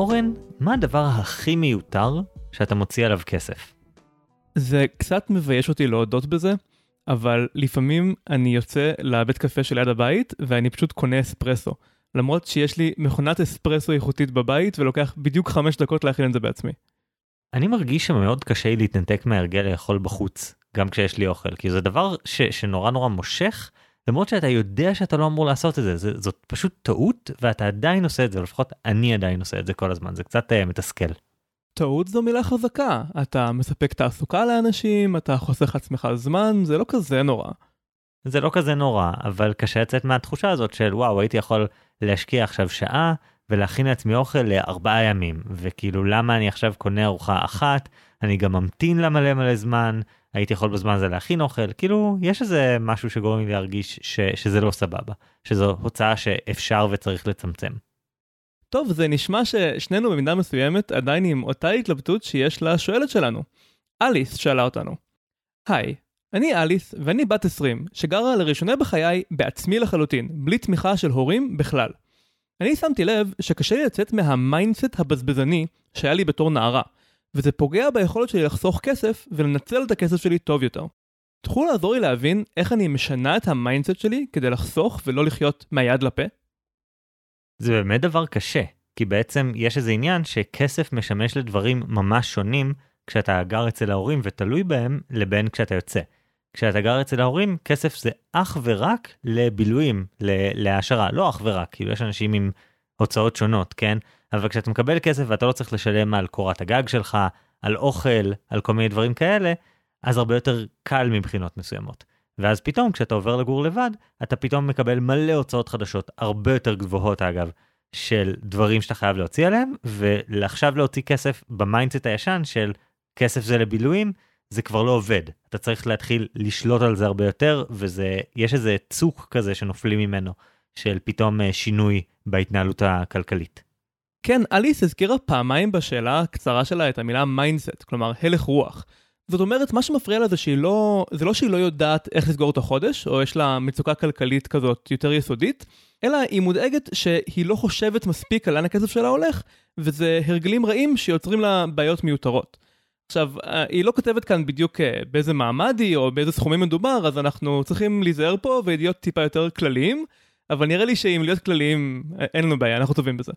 אורן, מה הדבר הכי מיותר שאתה מוציא עליו כסף? זה קצת מבייש אותי להודות בזה, אבל לפעמים אני יוצא לבית קפה שליד הבית ואני פשוט קונה אספרסו. למרות שיש לי מכונת אספרסו איכותית בבית ולוקח בדיוק חמש דקות להכין את זה בעצמי. אני מרגיש שמאוד קשה לי להתנתק מההרגל לאכול בחוץ, גם כשיש לי אוכל, כי זה דבר ש, שנורא נורא מושך, למרות שאתה יודע שאתה לא אמור לעשות את זה, זה זאת פשוט טעות ואתה עדיין עושה את זה, לפחות אני עדיין עושה את זה כל הזמן, זה קצת uh, מתסכל. טעות זו מילה חזקה, אתה מספק תעסוקה לאנשים, אתה חוסך עצמך זמן, זה לא כזה נורא. זה לא כזה נורא, אבל קשה לצאת מהתחושה הזאת של וואו, הייתי יכול להשקיע עכשיו שעה ולהכין לעצמי אוכל לארבעה ימים, וכאילו למה אני עכשיו קונה ארוחה אחת, אני גם ממתין לה מלא מלא זמן, הייתי יכול בזמן הזה להכין אוכל, כאילו יש איזה משהו שגורם לי להרגיש ש, שזה לא סבבה, שזו הוצאה שאפשר וצריך לצמצם. טוב, זה נשמע ששנינו במידה מסוימת עדיין עם אותה התלבטות שיש לשואלת שלנו. אליס שאלה אותנו. היי, אני אליס ואני בת 20, שגרה לראשונה בחיי בעצמי לחלוטין, בלי תמיכה של הורים בכלל. אני שמתי לב שקשה לי לצאת מה mindset הבזבזני שהיה לי בתור נערה, וזה פוגע ביכולת שלי לחסוך כסף ולנצל את הכסף שלי טוב יותר. תוכלו לעזור לי להבין איך אני משנה את ה mindset שלי כדי לחסוך ולא לחיות מהיד לפה? זה באמת דבר קשה, כי בעצם יש איזה עניין שכסף משמש לדברים ממש שונים כשאתה גר אצל ההורים ותלוי בהם, לבין כשאתה יוצא. כשאתה גר אצל ההורים, כסף זה אך ורק לבילויים, להעשרה, לא אך ורק, כאילו יש אנשים עם הוצאות שונות, כן? אבל כשאתה מקבל כסף ואתה לא צריך לשלם על קורת הגג שלך, על אוכל, על כל מיני דברים כאלה, אז הרבה יותר קל מבחינות מסוימות. ואז פתאום כשאתה עובר לגור לבד, אתה פתאום מקבל מלא הוצאות חדשות, הרבה יותר גבוהות אגב, של דברים שאתה חייב להוציא עליהם, ועכשיו להוציא כסף ב mindset הישן של כסף זה לבילויים, זה כבר לא עובד. אתה צריך להתחיל לשלוט על זה הרבה יותר, ויש איזה צוק כזה שנופלים ממנו, של פתאום אה, שינוי בהתנהלות הכלכלית. כן, אליס הזכירה פעמיים בשאלה הקצרה שלה את המילה mindset, כלומר הלך רוח. זאת אומרת, מה שמפריע לה זה שהיא לא, זה לא שהיא לא יודעת איך לסגור את החודש, או יש לה מצוקה כלכלית כזאת יותר יסודית, אלא היא מודאגת שהיא לא חושבת מספיק על לאן הכסף שלה הולך, וזה הרגלים רעים שיוצרים לה בעיות מיותרות. עכשיו, היא לא כותבת כאן בדיוק אה, באיזה מעמד היא או באיזה סכומים מדובר, אז אנחנו צריכים להיזהר פה ולהיות טיפה יותר כלליים, אבל נראה לי שאם להיות כלליים, אה, אין לנו בעיה, אנחנו טובים בזה.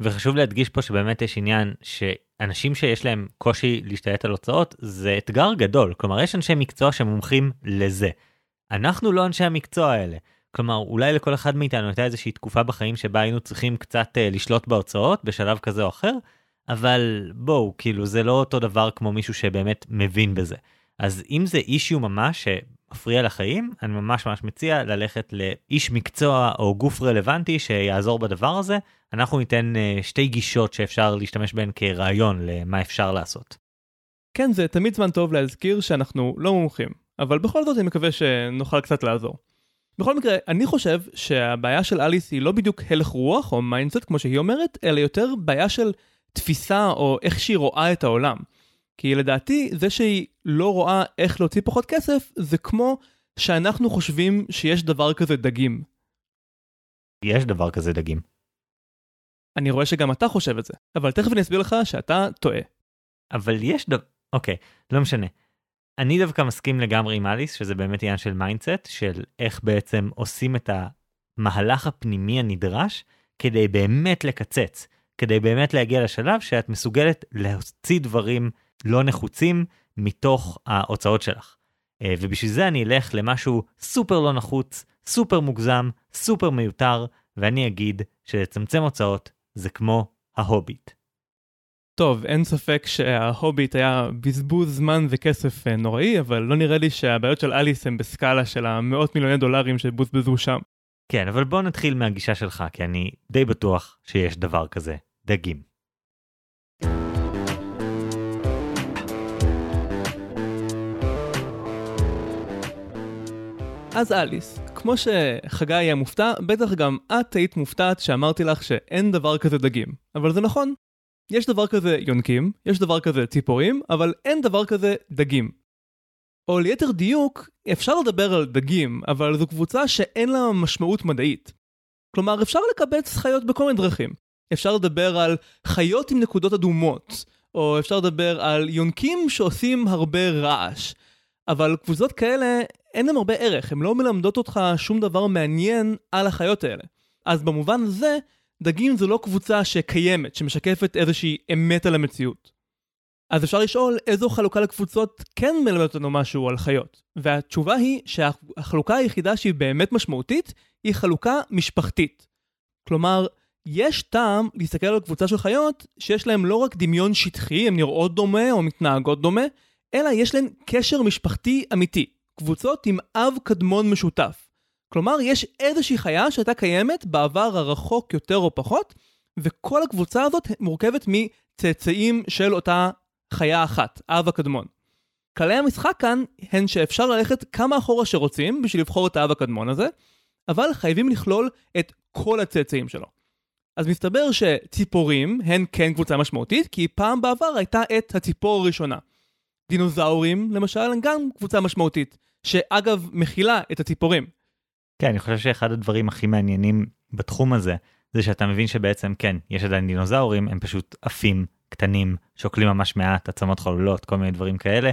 וחשוב להדגיש פה שבאמת יש עניין שאנשים שיש להם קושי להשתלט על הוצאות זה אתגר גדול כלומר יש אנשי מקצוע שמומחים לזה. אנחנו לא אנשי המקצוע האלה. כלומר אולי לכל אחד מאיתנו הייתה איזושהי תקופה בחיים שבה היינו צריכים קצת uh, לשלוט בהוצאות בשלב כזה או אחר אבל בואו כאילו זה לא אותו דבר כמו מישהו שבאמת מבין בזה. אז אם זה אישיו ממש מפריע לחיים, אני ממש ממש מציע ללכת לאיש מקצוע או גוף רלוונטי שיעזור בדבר הזה. אנחנו ניתן uh, שתי גישות שאפשר להשתמש בהן כרעיון למה אפשר לעשות. כן, זה תמיד זמן טוב להזכיר שאנחנו לא מומחים, אבל בכל זאת אני מקווה שנוכל קצת לעזור. בכל מקרה, אני חושב שהבעיה של אליס היא לא בדיוק הלך רוח או mindset כמו שהיא אומרת, אלא יותר בעיה של תפיסה או איך שהיא רואה את העולם. כי לדעתי, זה שהיא לא רואה איך להוציא פחות כסף, זה כמו שאנחנו חושבים שיש דבר כזה דגים. יש דבר כזה דגים. אני רואה שגם אתה חושב את זה, אבל תכף אני אסביר לך שאתה טועה. אבל יש דבר... אוקיי, לא משנה. אני דווקא מסכים לגמרי עם אליס, שזה באמת עניין של mindset, של איך בעצם עושים את המהלך הפנימי הנדרש כדי באמת לקצץ, כדי באמת להגיע לשלב שאת מסוגלת להוציא דברים לא נחוצים מתוך ההוצאות שלך. אה, ובשביל זה אני אלך למשהו סופר לא נחוץ, סופר מוגזם, סופר מיותר, ואני אגיד שלצמצם הוצאות זה כמו ההוביט. טוב, אין ספק שההוביט היה בזבוז זמן וכסף אה, נוראי, אבל לא נראה לי שהבעיות של אליס הן בסקאלה של המאות מיליוני דולרים שבוזבזו שם. כן, אבל בוא נתחיל מהגישה שלך, כי אני די בטוח שיש דבר כזה, דגים. אז אליס, כמו שחגי היה מופתע, בטח גם את היית מופתעת שאמרתי לך שאין דבר כזה דגים. אבל זה נכון. יש דבר כזה יונקים, יש דבר כזה ציפורים, אבל אין דבר כזה דגים. או ליתר דיוק, אפשר לדבר על דגים, אבל זו קבוצה שאין לה משמעות מדעית. כלומר, אפשר לקבץ חיות בכל מיני דרכים. אפשר לדבר על חיות עם נקודות אדומות, או אפשר לדבר על יונקים שעושים הרבה רעש. אבל קבוצות כאלה, אין להם הרבה ערך, הן לא מלמדות אותך שום דבר מעניין על החיות האלה. אז במובן הזה, דגים זו לא קבוצה שקיימת, שמשקפת איזושהי אמת על המציאות. אז אפשר לשאול איזו חלוקה לקבוצות כן מלמדת אותנו משהו על חיות. והתשובה היא שהחלוקה היחידה שהיא באמת משמעותית היא חלוקה משפחתית. כלומר, יש טעם להסתכל על קבוצה של חיות שיש להן לא רק דמיון שטחי, הן נראות דומה או מתנהגות דומה, אלא יש להן קשר משפחתי אמיתי. קבוצות עם אב קדמון משותף. כלומר, יש איזושהי חיה שהייתה קיימת בעבר הרחוק יותר או פחות, וכל הקבוצה הזאת מורכבת מצאצאים של אותה חיה אחת, אב הקדמון. כללי המשחק כאן הן שאפשר ללכת כמה אחורה שרוצים בשביל לבחור את האב הקדמון הזה, אבל חייבים לכלול את כל הצאצאים שלו. אז מסתבר שציפורים הן כן קבוצה משמעותית, כי פעם בעבר הייתה את הציפור הראשונה. דינוזאורים, למשל, הן גם קבוצה משמעותית, שאגב מכילה את הציפורים. כן, אני חושב שאחד הדברים הכי מעניינים בתחום הזה, זה שאתה מבין שבעצם כן, יש עדיין דינוזאורים, הם פשוט עפים, קטנים, שוקלים ממש מעט, עצמות חלולות, כל מיני דברים כאלה.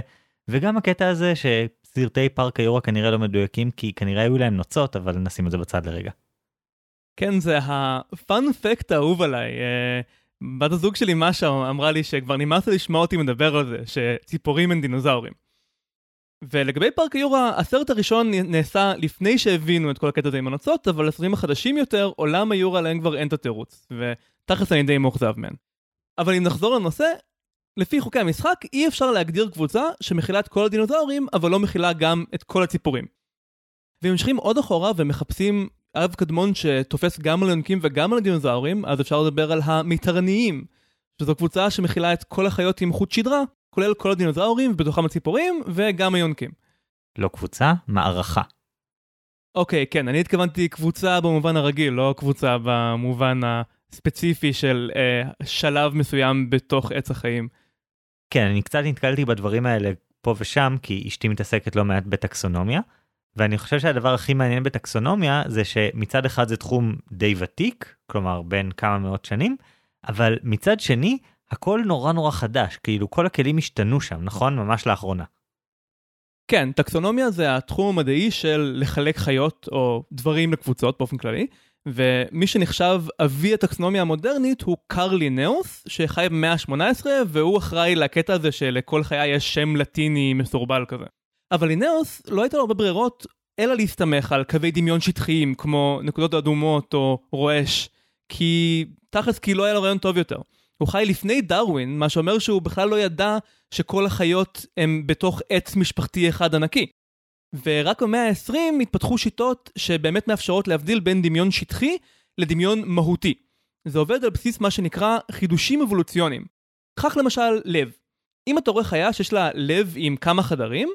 וגם הקטע הזה שסרטי פארק היורה כנראה לא מדויקים, כי כנראה היו להם נוצות, אבל נשים את זה בצד לרגע. כן, זה הפאנפקט האהוב עליי. אה, בת הזוג שלי, משה, אמרה לי שכבר נמאס לשמוע אותי מדבר על זה, שציפורים הן דינוזאורים. ולגבי פארק היורה, הסרט הראשון נעשה לפני שהבינו את כל הקטע הזה עם הנוצות, אבל הסרטים החדשים יותר, עולם היורה להם כבר אין את התירוץ, ותכלס אני די מאוכזב מהם. אבל אם נחזור לנושא, לפי חוקי המשחק אי אפשר להגדיר קבוצה שמכילה את כל הדינוזאורים, אבל לא מכילה גם את כל הציפורים. ואם ממשיכים עוד אחורה ומחפשים אב קדמון שתופס גם על היונקים וגם על הדינוזאורים, אז אפשר לדבר על המטרניים, שזו קבוצה שמכילה את כל החיות עם חוט שדרה, כולל כל הדינוזאורים, ובתוכם הציפורים, וגם היונקים. לא קבוצה, מערכה. אוקיי, כן, אני התכוונתי קבוצה במובן הרגיל, לא קבוצה במובן הספציפי של אה, שלב מסוים בתוך עץ החיים. כן, אני קצת נתקלתי בדברים האלה פה ושם, כי אשתי מתעסקת לא מעט בטקסונומיה, ואני חושב שהדבר הכי מעניין בטקסונומיה זה שמצד אחד זה תחום די ותיק, כלומר בין כמה מאות שנים, אבל מצד שני, הכל נורא נורא חדש, כאילו כל הכלים השתנו שם, נכון? ממש לאחרונה. כן, טקסונומיה זה התחום המדעי של לחלק חיות או דברים לקבוצות באופן כללי, ומי שנחשב אבי הטקסונומיה המודרנית הוא קרל לינאוס, שחי במאה ה-18, והוא אחראי לקטע הזה שלכל חיה יש שם לטיני מסורבל כזה. אבל לינאוס לא הייתה לו הרבה ברירות, אלא להסתמך על קווי דמיון שטחיים, כמו נקודות אדומות או רועש, כי תכלס כי לא היה לו רעיון טוב יותר. הוא חי לפני דרווין, מה שאומר שהוא בכלל לא ידע שכל החיות הם בתוך עץ משפחתי אחד ענקי. ורק במאה ה-20 התפתחו שיטות שבאמת מאפשרות להבדיל בין דמיון שטחי לדמיון מהותי. זה עובד על בסיס מה שנקרא חידושים אבולוציוניים. קח למשל לב. אם אתה רואה חיה שיש לה לב עם כמה חדרים,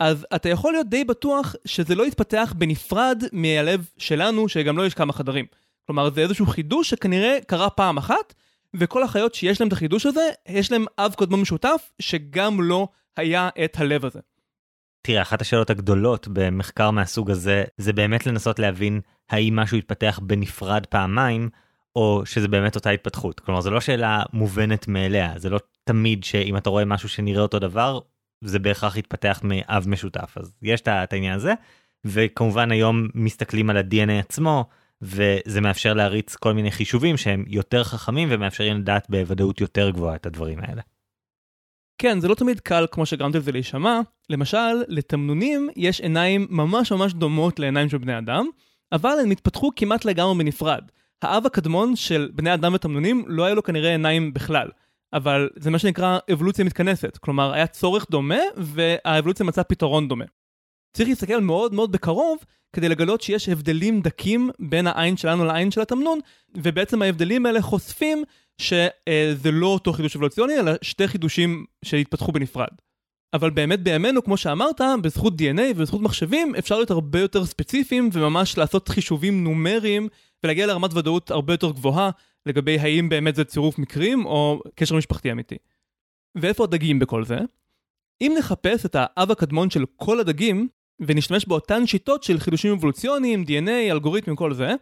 אז אתה יכול להיות די בטוח שזה לא יתפתח בנפרד מהלב שלנו, שגם לו יש כמה חדרים. כלומר, זה איזשהו חידוש שכנראה קרה פעם אחת, וכל החיות שיש להם את החידוש הזה, יש להם אב קודמו משותף, שגם לא היה את הלב הזה. תראה, אחת השאלות הגדולות במחקר מהסוג הזה, זה באמת לנסות להבין האם משהו יתפתח בנפרד פעמיים, או שזה באמת אותה התפתחות. כלומר, זו לא שאלה מובנת מאליה, זה לא תמיד שאם אתה רואה משהו שנראה אותו דבר, זה בהכרח יתפתח מאב משותף. אז יש את העניין הזה, וכמובן היום מסתכלים על ה-DNA עצמו, וזה מאפשר להריץ כל מיני חישובים שהם יותר חכמים ומאפשרים לדעת בוודאות יותר גבוהה את הדברים האלה. כן, זה לא תמיד קל כמו שגרמת לזה להישמע. למשל, לתמנונים יש עיניים ממש ממש דומות לעיניים של בני אדם, אבל הן התפתחו כמעט לגמרי בנפרד. האב הקדמון של בני אדם ותמנונים לא היה לו כנראה עיניים בכלל. אבל זה מה שנקרא אבולוציה מתכנסת. כלומר, היה צורך דומה, והאבולוציה מצאה פתרון דומה. צריך להסתכל מאוד מאוד בקרוב כדי לגלות שיש הבדלים דקים בין העין שלנו לעין של התמנון, ובעצם ההבדלים האלה חושפים שזה לא אותו חידוש אבולוציוני, אלא שתי חידושים שהתפתחו בנפרד. אבל באמת בימינו, כמו שאמרת, בזכות DNA ובזכות מחשבים, אפשר להיות הרבה יותר ספציפיים וממש לעשות חישובים נומריים ולהגיע לרמת ודאות הרבה יותר גבוהה לגבי האם באמת זה צירוף מקרים או קשר משפחתי אמיתי. ואיפה הדגים בכל זה? אם נחפש את האב הקדמון של כל הדגים, ונשתמש באותן שיטות של חידושים אבולוציוניים, DNA, אלגוריתמים, כל זה,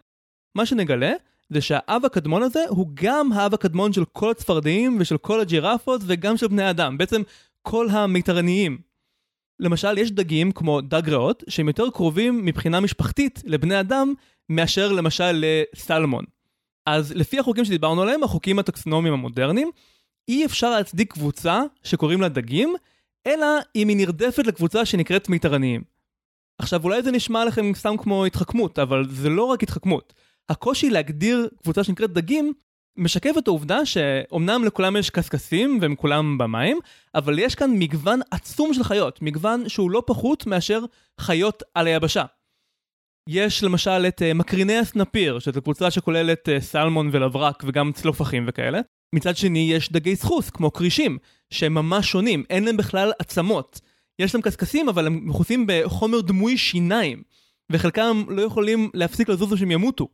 מה שנגלה, זה שהאב הקדמון הזה הוא גם האב הקדמון של כל הצפרדעים ושל כל הג'ירפות וגם של בני אדם, בעצם כל המיתרניים. למשל, יש דגים כמו דג ריאות, שהם יותר קרובים מבחינה משפחתית לבני אדם, מאשר למשל לסלמון. אז לפי החוקים שדיברנו עליהם, החוקים הטקסונומיים המודרניים, אי אפשר להצדיק קבוצה שקוראים לה דגים, אלא אם היא נרדפת לקבוצה שנקראת מיתרניים. עכשיו, אולי זה נשמע לכם סתם כמו התחכמות, אבל זה לא רק התחכמות. הקושי להגדיר קבוצה שנקראת דגים משקף את העובדה שאומנם לכולם יש קשקשים והם כולם במים, אבל יש כאן מגוון עצום של חיות, מגוון שהוא לא פחות מאשר חיות על היבשה. יש למשל את uh, מקריני הסנפיר, שזו קבוצה שכוללת uh, סלמון ולברק וגם צלופחים וכאלה. מצד שני יש דגי סחוס, כמו כרישים, שהם ממש שונים, אין להם בכלל עצמות. יש להם קשקשים, אבל הם מכוסים בחומר דמוי שיניים, וחלקם לא יכולים להפסיק לזוז או שהם ימותו.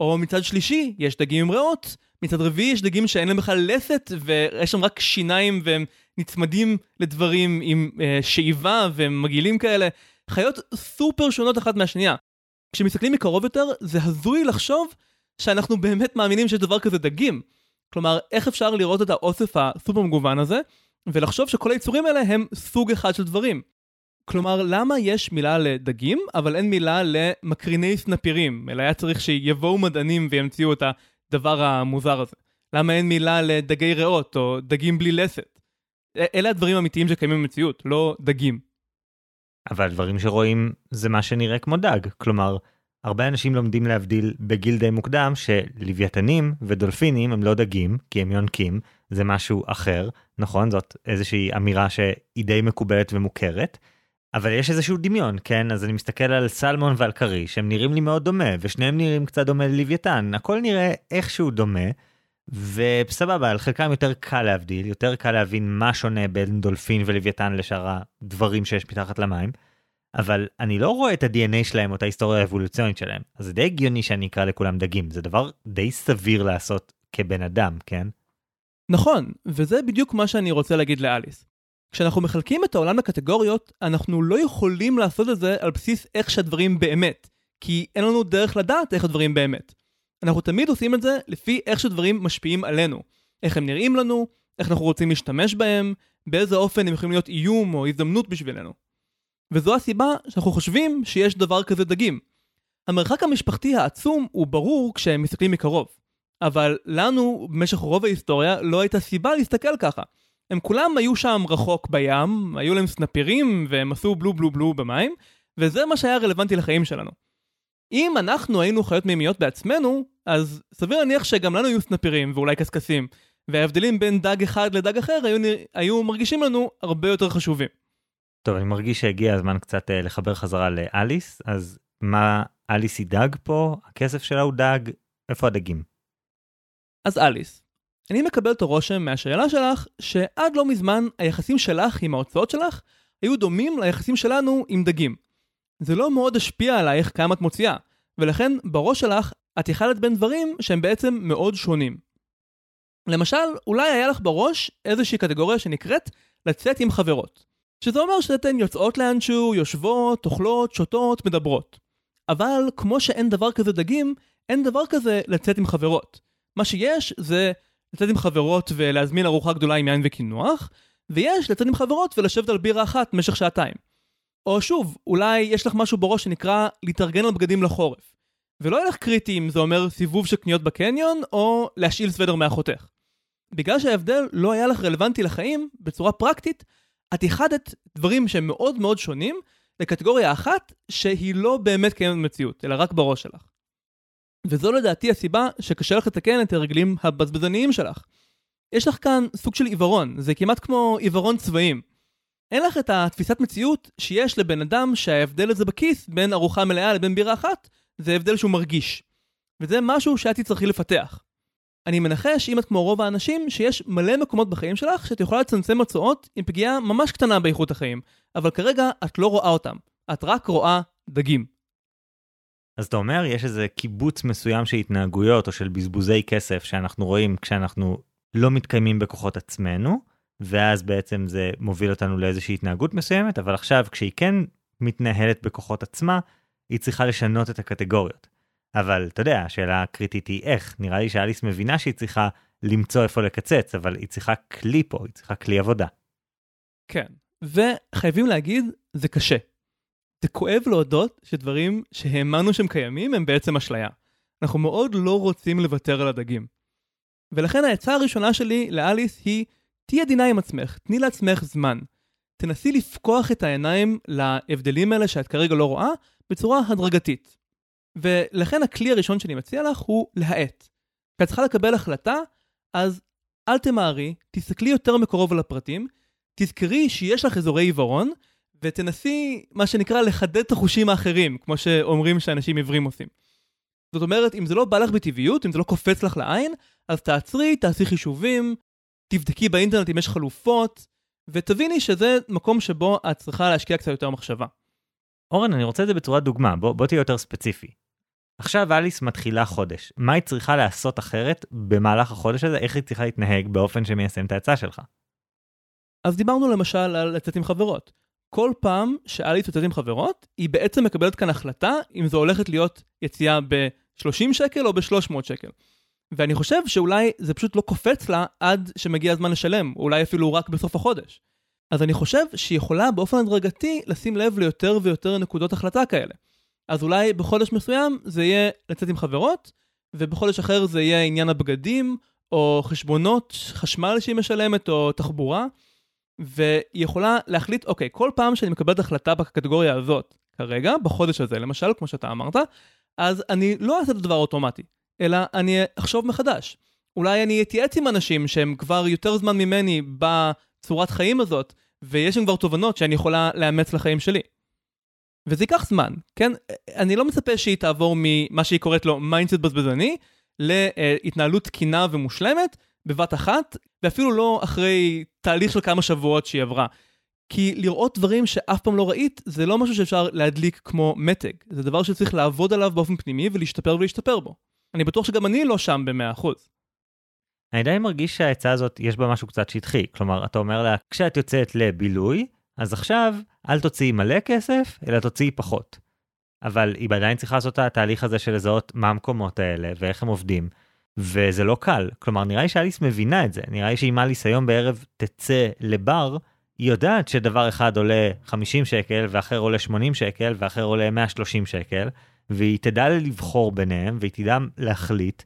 או מצד שלישי, יש דגים עם ריאות, מצד רביעי יש דגים שאין להם בכלל לסת, ויש שם רק שיניים והם נצמדים לדברים עם אה, שאיבה והם מגעילים כאלה. חיות סופר שונות אחת מהשנייה. כשמסתכלים מקרוב יותר, זה הזוי לחשוב שאנחנו באמת מאמינים שיש דבר כזה דגים. כלומר, איך אפשר לראות את האוסף הסופר מגוון הזה, ולחשוב שכל היצורים האלה הם סוג אחד של דברים. כלומר, למה יש מילה לדגים, אבל אין מילה למקריני סנפירים, אלא היה צריך שיבואו מדענים וימציאו את הדבר המוזר הזה? למה אין מילה לדגי ריאות, או דגים בלי לסת? אלה הדברים האמיתיים שקיימים במציאות, לא דגים. אבל דברים שרואים זה מה שנראה כמו דג, כלומר, הרבה אנשים לומדים להבדיל בגיל די מוקדם שלוויתנים ודולפינים הם לא דגים, כי הם יונקים, זה משהו אחר, נכון? זאת איזושהי אמירה שהיא די מקובלת ומוכרת. אבל יש איזשהו דמיון, כן? אז אני מסתכל על סלמון ועל כריש, הם נראים לי מאוד דומה, ושניהם נראים קצת דומה ללוויתן, הכל נראה איכשהו דומה, וסבבה, על חלקם יותר קל להבדיל, יותר קל להבין מה שונה בין דולפין ולוויתן לשאר הדברים שיש מתחת למים, אבל אני לא רואה את ה-DNA שלהם או את ההיסטוריה האבולוציונית שלהם, אז זה די הגיוני שאני אקרא לכולם דגים, זה דבר די סביר לעשות כבן אדם, כן? נכון, וזה בדיוק מה שאני רוצה להגיד לאליס. כשאנחנו מחלקים את העולם לקטגוריות, אנחנו לא יכולים לעשות את זה על בסיס איך שהדברים באמת, כי אין לנו דרך לדעת איך הדברים באמת. אנחנו תמיד עושים את זה לפי איך שדברים משפיעים עלינו. איך הם נראים לנו, איך אנחנו רוצים להשתמש בהם, באיזה אופן הם יכולים להיות איום או הזדמנות בשבילנו. וזו הסיבה שאנחנו חושבים שיש דבר כזה דגים. המרחק המשפחתי העצום הוא ברור כשהם מסתכלים מקרוב. אבל לנו, במשך רוב ההיסטוריה, לא הייתה סיבה להסתכל ככה. הם כולם היו שם רחוק בים, היו להם סנפירים, והם עשו בלו בלו בלו במים, וזה מה שהיה רלוונטי לחיים שלנו. אם אנחנו היינו חיות מימיות בעצמנו, אז סביר להניח שגם לנו היו סנפירים ואולי קשקשים, וההבדלים בין דג אחד לדג אחר היו, היו מרגישים לנו הרבה יותר חשובים. טוב, אני מרגיש שהגיע הזמן קצת uh, לחבר חזרה לאליס, אז מה אליס היא דג פה? הכסף שלה הוא דג, איפה הדגים? אז אליס, אני מקבל את הרושם מהשאלה שלך, שעד לא מזמן היחסים שלך עם ההוצאות שלך היו דומים ליחסים שלנו עם דגים. זה לא מאוד השפיע עלייך כמה את מוציאה, ולכן בראש שלך את יכלת בין דברים שהם בעצם מאוד שונים. למשל, אולי היה לך בראש איזושהי קטגוריה שנקראת לצאת עם חברות. שזה אומר שאתן יוצאות לאנשהו, יושבות, אוכלות, שותות, מדברות. אבל כמו שאין דבר כזה דגים, אין דבר כזה לצאת עם חברות. מה שיש זה לצאת עם חברות ולהזמין ארוחה גדולה עם יין וקינוח, ויש לצאת עם חברות ולשבת על בירה אחת במשך שעתיים. או שוב, אולי יש לך משהו בראש שנקרא להתארגן על בגדים לחורף. ולא יהיה לך קריטי אם זה אומר סיבוב של קניות בקניון, או להשאיל סוודר מאחותך. בגלל שההבדל לא היה לך רלוונטי לחיים, בצורה פרקטית, את איחדת דברים שהם מאוד מאוד שונים לקטגוריה אחת שהיא לא באמת קיימת במציאות, אלא רק בראש שלך. וזו לדעתי הסיבה שקשה לך לתקן את הרגלים הבזבזניים שלך. יש לך כאן סוג של עיוורון, זה כמעט כמו עיוורון צבעים. אין לך את התפיסת מציאות שיש לבן אדם שההבדל הזה בכיס בין ארוחה מלאה לבין בירה אחת, זה הבדל שהוא מרגיש. וזה משהו שאת תצטרכי לפתח. אני מנחש, אם את כמו רוב האנשים, שיש מלא מקומות בחיים שלך שאת יכולה לצמצם הוצאות עם פגיעה ממש קטנה באיכות החיים, אבל כרגע את לא רואה אותם, את רק רואה דגים. אז אתה אומר, יש איזה קיבוץ מסוים של התנהגויות או של בזבוזי כסף שאנחנו רואים כשאנחנו לא מתקיימים בכוחות עצמנו, ואז בעצם זה מוביל אותנו לאיזושהי התנהגות מסוימת, אבל עכשיו כשהיא כן מתנהלת בכוחות עצמה, היא צריכה לשנות את הקטגוריות. אבל אתה יודע, השאלה הקריטית היא איך. נראה לי שאליס מבינה שהיא צריכה למצוא איפה לקצץ, אבל היא צריכה כלי פה, היא צריכה כלי עבודה. כן, וחייבים להגיד, זה קשה. זה כואב להודות שדברים שהאמנו שהם קיימים הם בעצם אשליה. אנחנו מאוד לא רוצים לוותר על הדגים. ולכן העצה הראשונה שלי לאליס היא, תהיי עדינה עם עצמך, תני לעצמך זמן. תנסי לפקוח את העיניים להבדלים האלה שאת כרגע לא רואה בצורה הדרגתית. ולכן הכלי הראשון שאני מציע לך הוא להאט. כשאת צריכה לקבל החלטה, אז אל תמהרי, תסתכלי יותר מקרוב על הפרטים, תזכרי שיש לך אזורי עיוורון, ותנסי, מה שנקרא, לחדד את החושים האחרים, כמו שאומרים שאנשים עיוורים עושים. זאת אומרת, אם זה לא בא לך בטבעיות, אם זה לא קופץ לך לעין, אז תעצרי, תעשי חישובים, תבדקי באינטרנט אם יש חלופות, ותביני שזה מקום שבו את צריכה להשקיע קצת יותר מחשבה. אורן, אני רוצה את זה בצורת דוגמה, בוא, בוא תהיה יותר ספציפי. עכשיו אליס מתחילה חודש, מה היא צריכה לעשות אחרת במהלך החודש הזה, איך היא צריכה להתנהג באופן שמיישם את העצה שלך? אז דיברנו למשל על לצאת עם חברות. כל פעם שאליס יוצאת עם חברות, היא בעצם מקבלת כאן החלטה אם זו הולכת להיות יציאה ב-30 שקל או ב-300 שקל. ואני חושב שאולי זה פשוט לא קופץ לה עד שמגיע הזמן לשלם, אולי אפילו רק בסוף החודש. אז אני חושב שהיא יכולה באופן הדרגתי לשים לב ליותר ויותר נקודות החלטה כאלה. אז אולי בחודש מסוים זה יהיה לצאת עם חברות, ובחודש אחר זה יהיה עניין הבגדים, או חשבונות חשמל שהיא משלמת, או תחבורה, והיא יכולה להחליט, אוקיי, כל פעם שאני מקבלת החלטה בקטגוריה הזאת, כרגע, בחודש הזה למשל, כמו שאתה אמרת, אז אני לא אעשה את הדבר אוטומטי, אלא אני אחשוב מחדש. אולי אני אתייעץ עם אנשים שהם כבר יותר זמן ממני בצורת חיים הזאת, ויש להם כבר תובנות שאני יכולה לאמץ לחיים שלי. וזה ייקח זמן, כן? אני לא מצפה שהיא תעבור ממה שהיא קוראת לו mindset בזבזני, להתנהלות תקינה ומושלמת בבת אחת, ואפילו לא אחרי תהליך של כמה שבועות שהיא עברה. כי לראות דברים שאף פעם לא ראית, זה לא משהו שאפשר להדליק כמו מתג. זה דבר שצריך לעבוד עליו באופן פנימי ולהשתפר ולהשתפר בו. אני בטוח שגם אני לא שם ב-100%. אני די מרגיש שהעצה הזאת, יש בה משהו קצת שטחי. כלומר, אתה אומר לה, כשאת יוצאת לבילוי, אז עכשיו אל תוציאי מלא כסף, אלא תוציאי פחות. אבל היא עדיין צריכה לעשות את התהליך הזה של לזהות מה המקומות האלה ואיך הם עובדים. וזה לא קל. כלומר, נראה לי שאליס מבינה את זה. נראה לי שאם אליס היום בערב תצא לבר, היא יודעת שדבר אחד עולה 50 שקל, ואחר עולה 80 שקל, ואחר עולה 130 שקל, והיא תדע לבחור ביניהם, והיא תדע להחליט.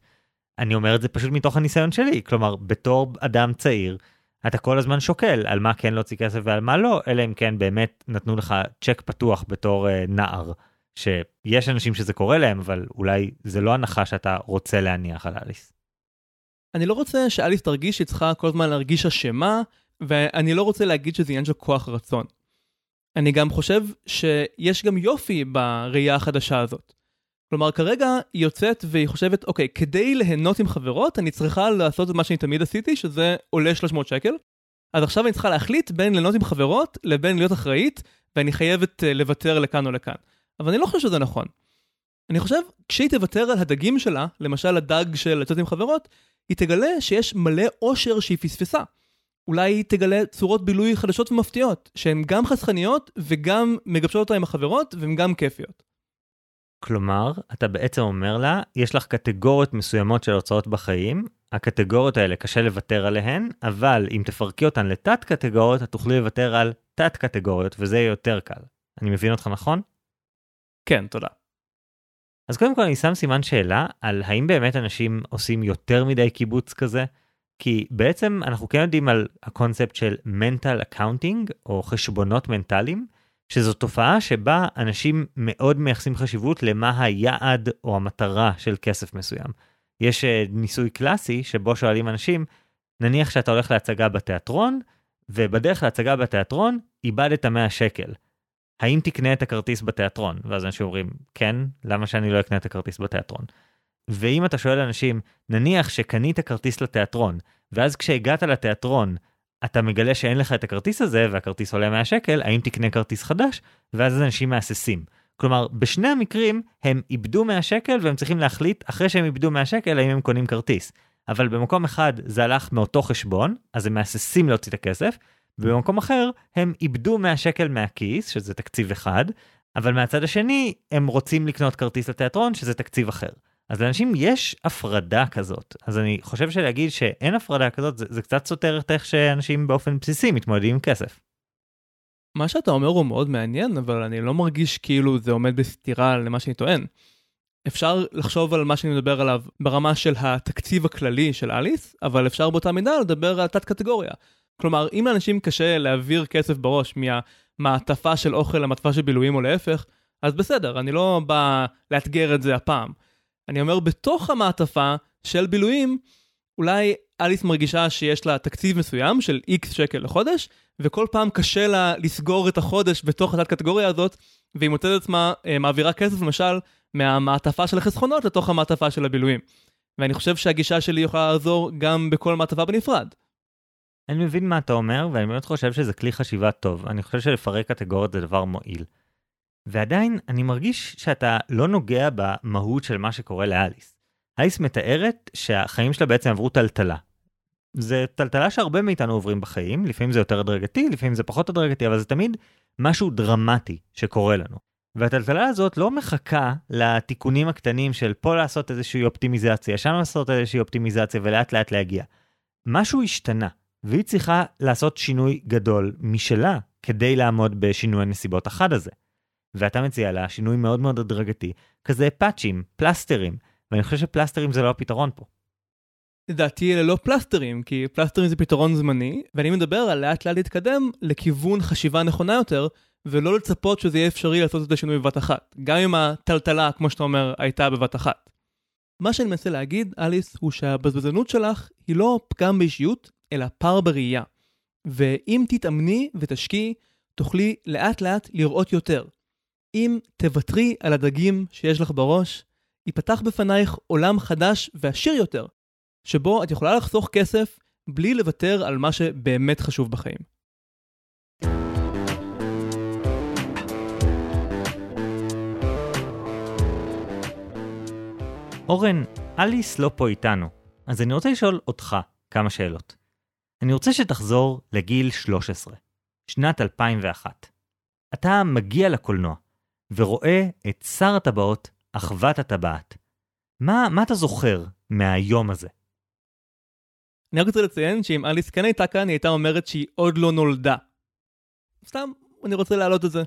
אני אומר את זה פשוט מתוך הניסיון שלי. כלומר, בתור אדם צעיר, אתה כל הזמן שוקל על מה כן להוציא כסף ועל מה לא, אלא אם כן באמת נתנו לך צ'ק פתוח בתור uh, נער, שיש אנשים שזה קורה להם, אבל אולי זה לא הנחה שאתה רוצה להניח על אליס. אני לא רוצה שאליס תרגיש שהיא צריכה כל הזמן להרגיש אשמה, ואני לא רוצה להגיד שזה עניין של כוח רצון. אני גם חושב שיש גם יופי בראייה החדשה הזאת. כלומר, כרגע היא יוצאת והיא חושבת, אוקיי, כדי ליהנות עם חברות, אני צריכה לעשות את מה שאני תמיד עשיתי, שזה עולה 300 שקל. אז עכשיו אני צריכה להחליט בין ליהנות עם חברות לבין להיות אחראית, ואני חייבת uh, לוותר לכאן או לכאן. אבל אני לא חושב שזה נכון. אני חושב, כשהיא תוותר על הדגים שלה, למשל הדג של לצאת עם חברות, היא תגלה שיש מלא אושר שהיא פספסה. אולי היא תגלה צורות בילוי חדשות ומפתיעות, שהן גם חסכניות וגם מגבשות אותה עם החברות, והן גם כיפיות. כלומר, אתה בעצם אומר לה, יש לך קטגוריות מסוימות של הוצאות בחיים, הקטגוריות האלה קשה לוותר עליהן, אבל אם תפרקי אותן לתת קטגוריות, את תוכלי לוותר על תת קטגוריות, וזה יהיה יותר קל. אני מבין אותך נכון? כן, תודה. אז קודם כל אני שם סימן שאלה על האם באמת אנשים עושים יותר מדי קיבוץ כזה, כי בעצם אנחנו כן יודעים על הקונספט של mental accounting, או חשבונות מנטליים, שזו תופעה שבה אנשים מאוד מייחסים חשיבות למה היעד או המטרה של כסף מסוים. יש אה, ניסוי קלאסי שבו שואלים אנשים, נניח שאתה הולך להצגה בתיאטרון, ובדרך להצגה בתיאטרון איבדת 100 שקל. האם תקנה את הכרטיס בתיאטרון? ואז אנשים אומרים, כן, למה שאני לא אקנה את הכרטיס בתיאטרון? ואם אתה שואל אנשים, נניח שקנית כרטיס לתיאטרון, ואז כשהגעת לתיאטרון, אתה מגלה שאין לך את הכרטיס הזה והכרטיס עולה 100 שקל, האם תקנה כרטיס חדש? ואז אנשים מהססים. כלומר, בשני המקרים הם איבדו 100 שקל והם צריכים להחליט אחרי שהם איבדו 100 שקל האם הם קונים כרטיס. אבל במקום אחד זה הלך מאותו חשבון, אז הם מהססים להוציא את הכסף, ובמקום אחר הם איבדו 100 שקל מהכיס, שזה תקציב אחד, אבל מהצד השני הם רוצים לקנות כרטיס לתיאטרון, שזה תקציב אחר. אז לאנשים יש הפרדה כזאת. אז אני חושב שלהגיד שאין הפרדה כזאת, זה, זה קצת סותר את איך שאנשים באופן בסיסי מתמודדים עם כסף. מה שאתה אומר הוא מאוד מעניין, אבל אני לא מרגיש כאילו זה עומד בסתירה למה שאני טוען. אפשר לחשוב על מה שאני מדבר עליו ברמה של התקציב הכללי של אליס, אבל אפשר באותה מידה לדבר על תת קטגוריה. כלומר, אם לאנשים קשה להעביר כסף בראש מהמעטפה של אוכל למעטפה של בילויים או להפך, אז בסדר, אני לא בא לאתגר את זה הפעם. אני אומר, בתוך המעטפה של בילויים, אולי אליס מרגישה שיש לה תקציב מסוים של איקס שקל לחודש, וכל פעם קשה לה לסגור את החודש בתוך התת קטגוריה הזאת, והיא מוצאת את עצמה אה, מעבירה כסף למשל מהמעטפה של החסכונות לתוך המעטפה של הבילויים. ואני חושב שהגישה שלי יכולה לעזור גם בכל מעטפה בנפרד. אני מבין מה אתה אומר, ואני באמת חושב שזה כלי חשיבה טוב. אני חושב שלפרק קטגוריות זה דבר מועיל. ועדיין, אני מרגיש שאתה לא נוגע במהות של מה שקורה לאליס. אליס מתארת שהחיים שלה בעצם עברו טלטלה. זה טלטלה שהרבה מאיתנו עוברים בחיים, לפעמים זה יותר הדרגתי, לפעמים זה פחות הדרגתי, אבל זה תמיד משהו דרמטי שקורה לנו. והטלטלה הזאת לא מחכה לתיקונים הקטנים של פה לעשות איזושהי אופטימיזציה, שם לעשות איזושהי אופטימיזציה ולאט לאט להגיע. משהו השתנה, והיא צריכה לעשות שינוי גדול משלה כדי לעמוד בשינוי הנסיבות החד הזה. ואתה מציע לה שינוי מאוד מאוד הדרגתי, כזה פאצ'ים, פלסטרים, ואני חושב שפלסטרים זה לא הפתרון פה. לדעתי אלה לא פלסטרים, כי פלסטרים זה פתרון זמני, ואני מדבר על לאט לאט להתקדם לכיוון חשיבה נכונה יותר, ולא לצפות שזה יהיה אפשרי לעשות את השינוי בבת אחת, גם אם הטלטלה, כמו שאתה אומר, הייתה בבת אחת. מה שאני מנסה להגיד, אליס, הוא שהבזבזנות שלך היא לא פגם באישיות, אלא פער בראייה. ואם תתאמני ותשקיעי, תוכלי לאט לאט לראות יותר. אם תוותרי על הדגים שיש לך בראש, ייפתח בפנייך עולם חדש ועשיר יותר, שבו את יכולה לחסוך כסף בלי לוותר על מה שבאמת חשוב בחיים. אורן, אליס לא פה איתנו, אז אני רוצה לשאול אותך כמה שאלות. אני רוצה שתחזור לגיל 13, שנת 2001. אתה מגיע לקולנוע, ורואה את שר הטבעות, אחוות הטבעת. מה, מה אתה זוכר מהיום הזה? אני רק רוצה לציין שאם אליס כן הייתה כאן, היא הייתה אומרת שהיא עוד לא נולדה. סתם, אני רוצה להעלות את זה.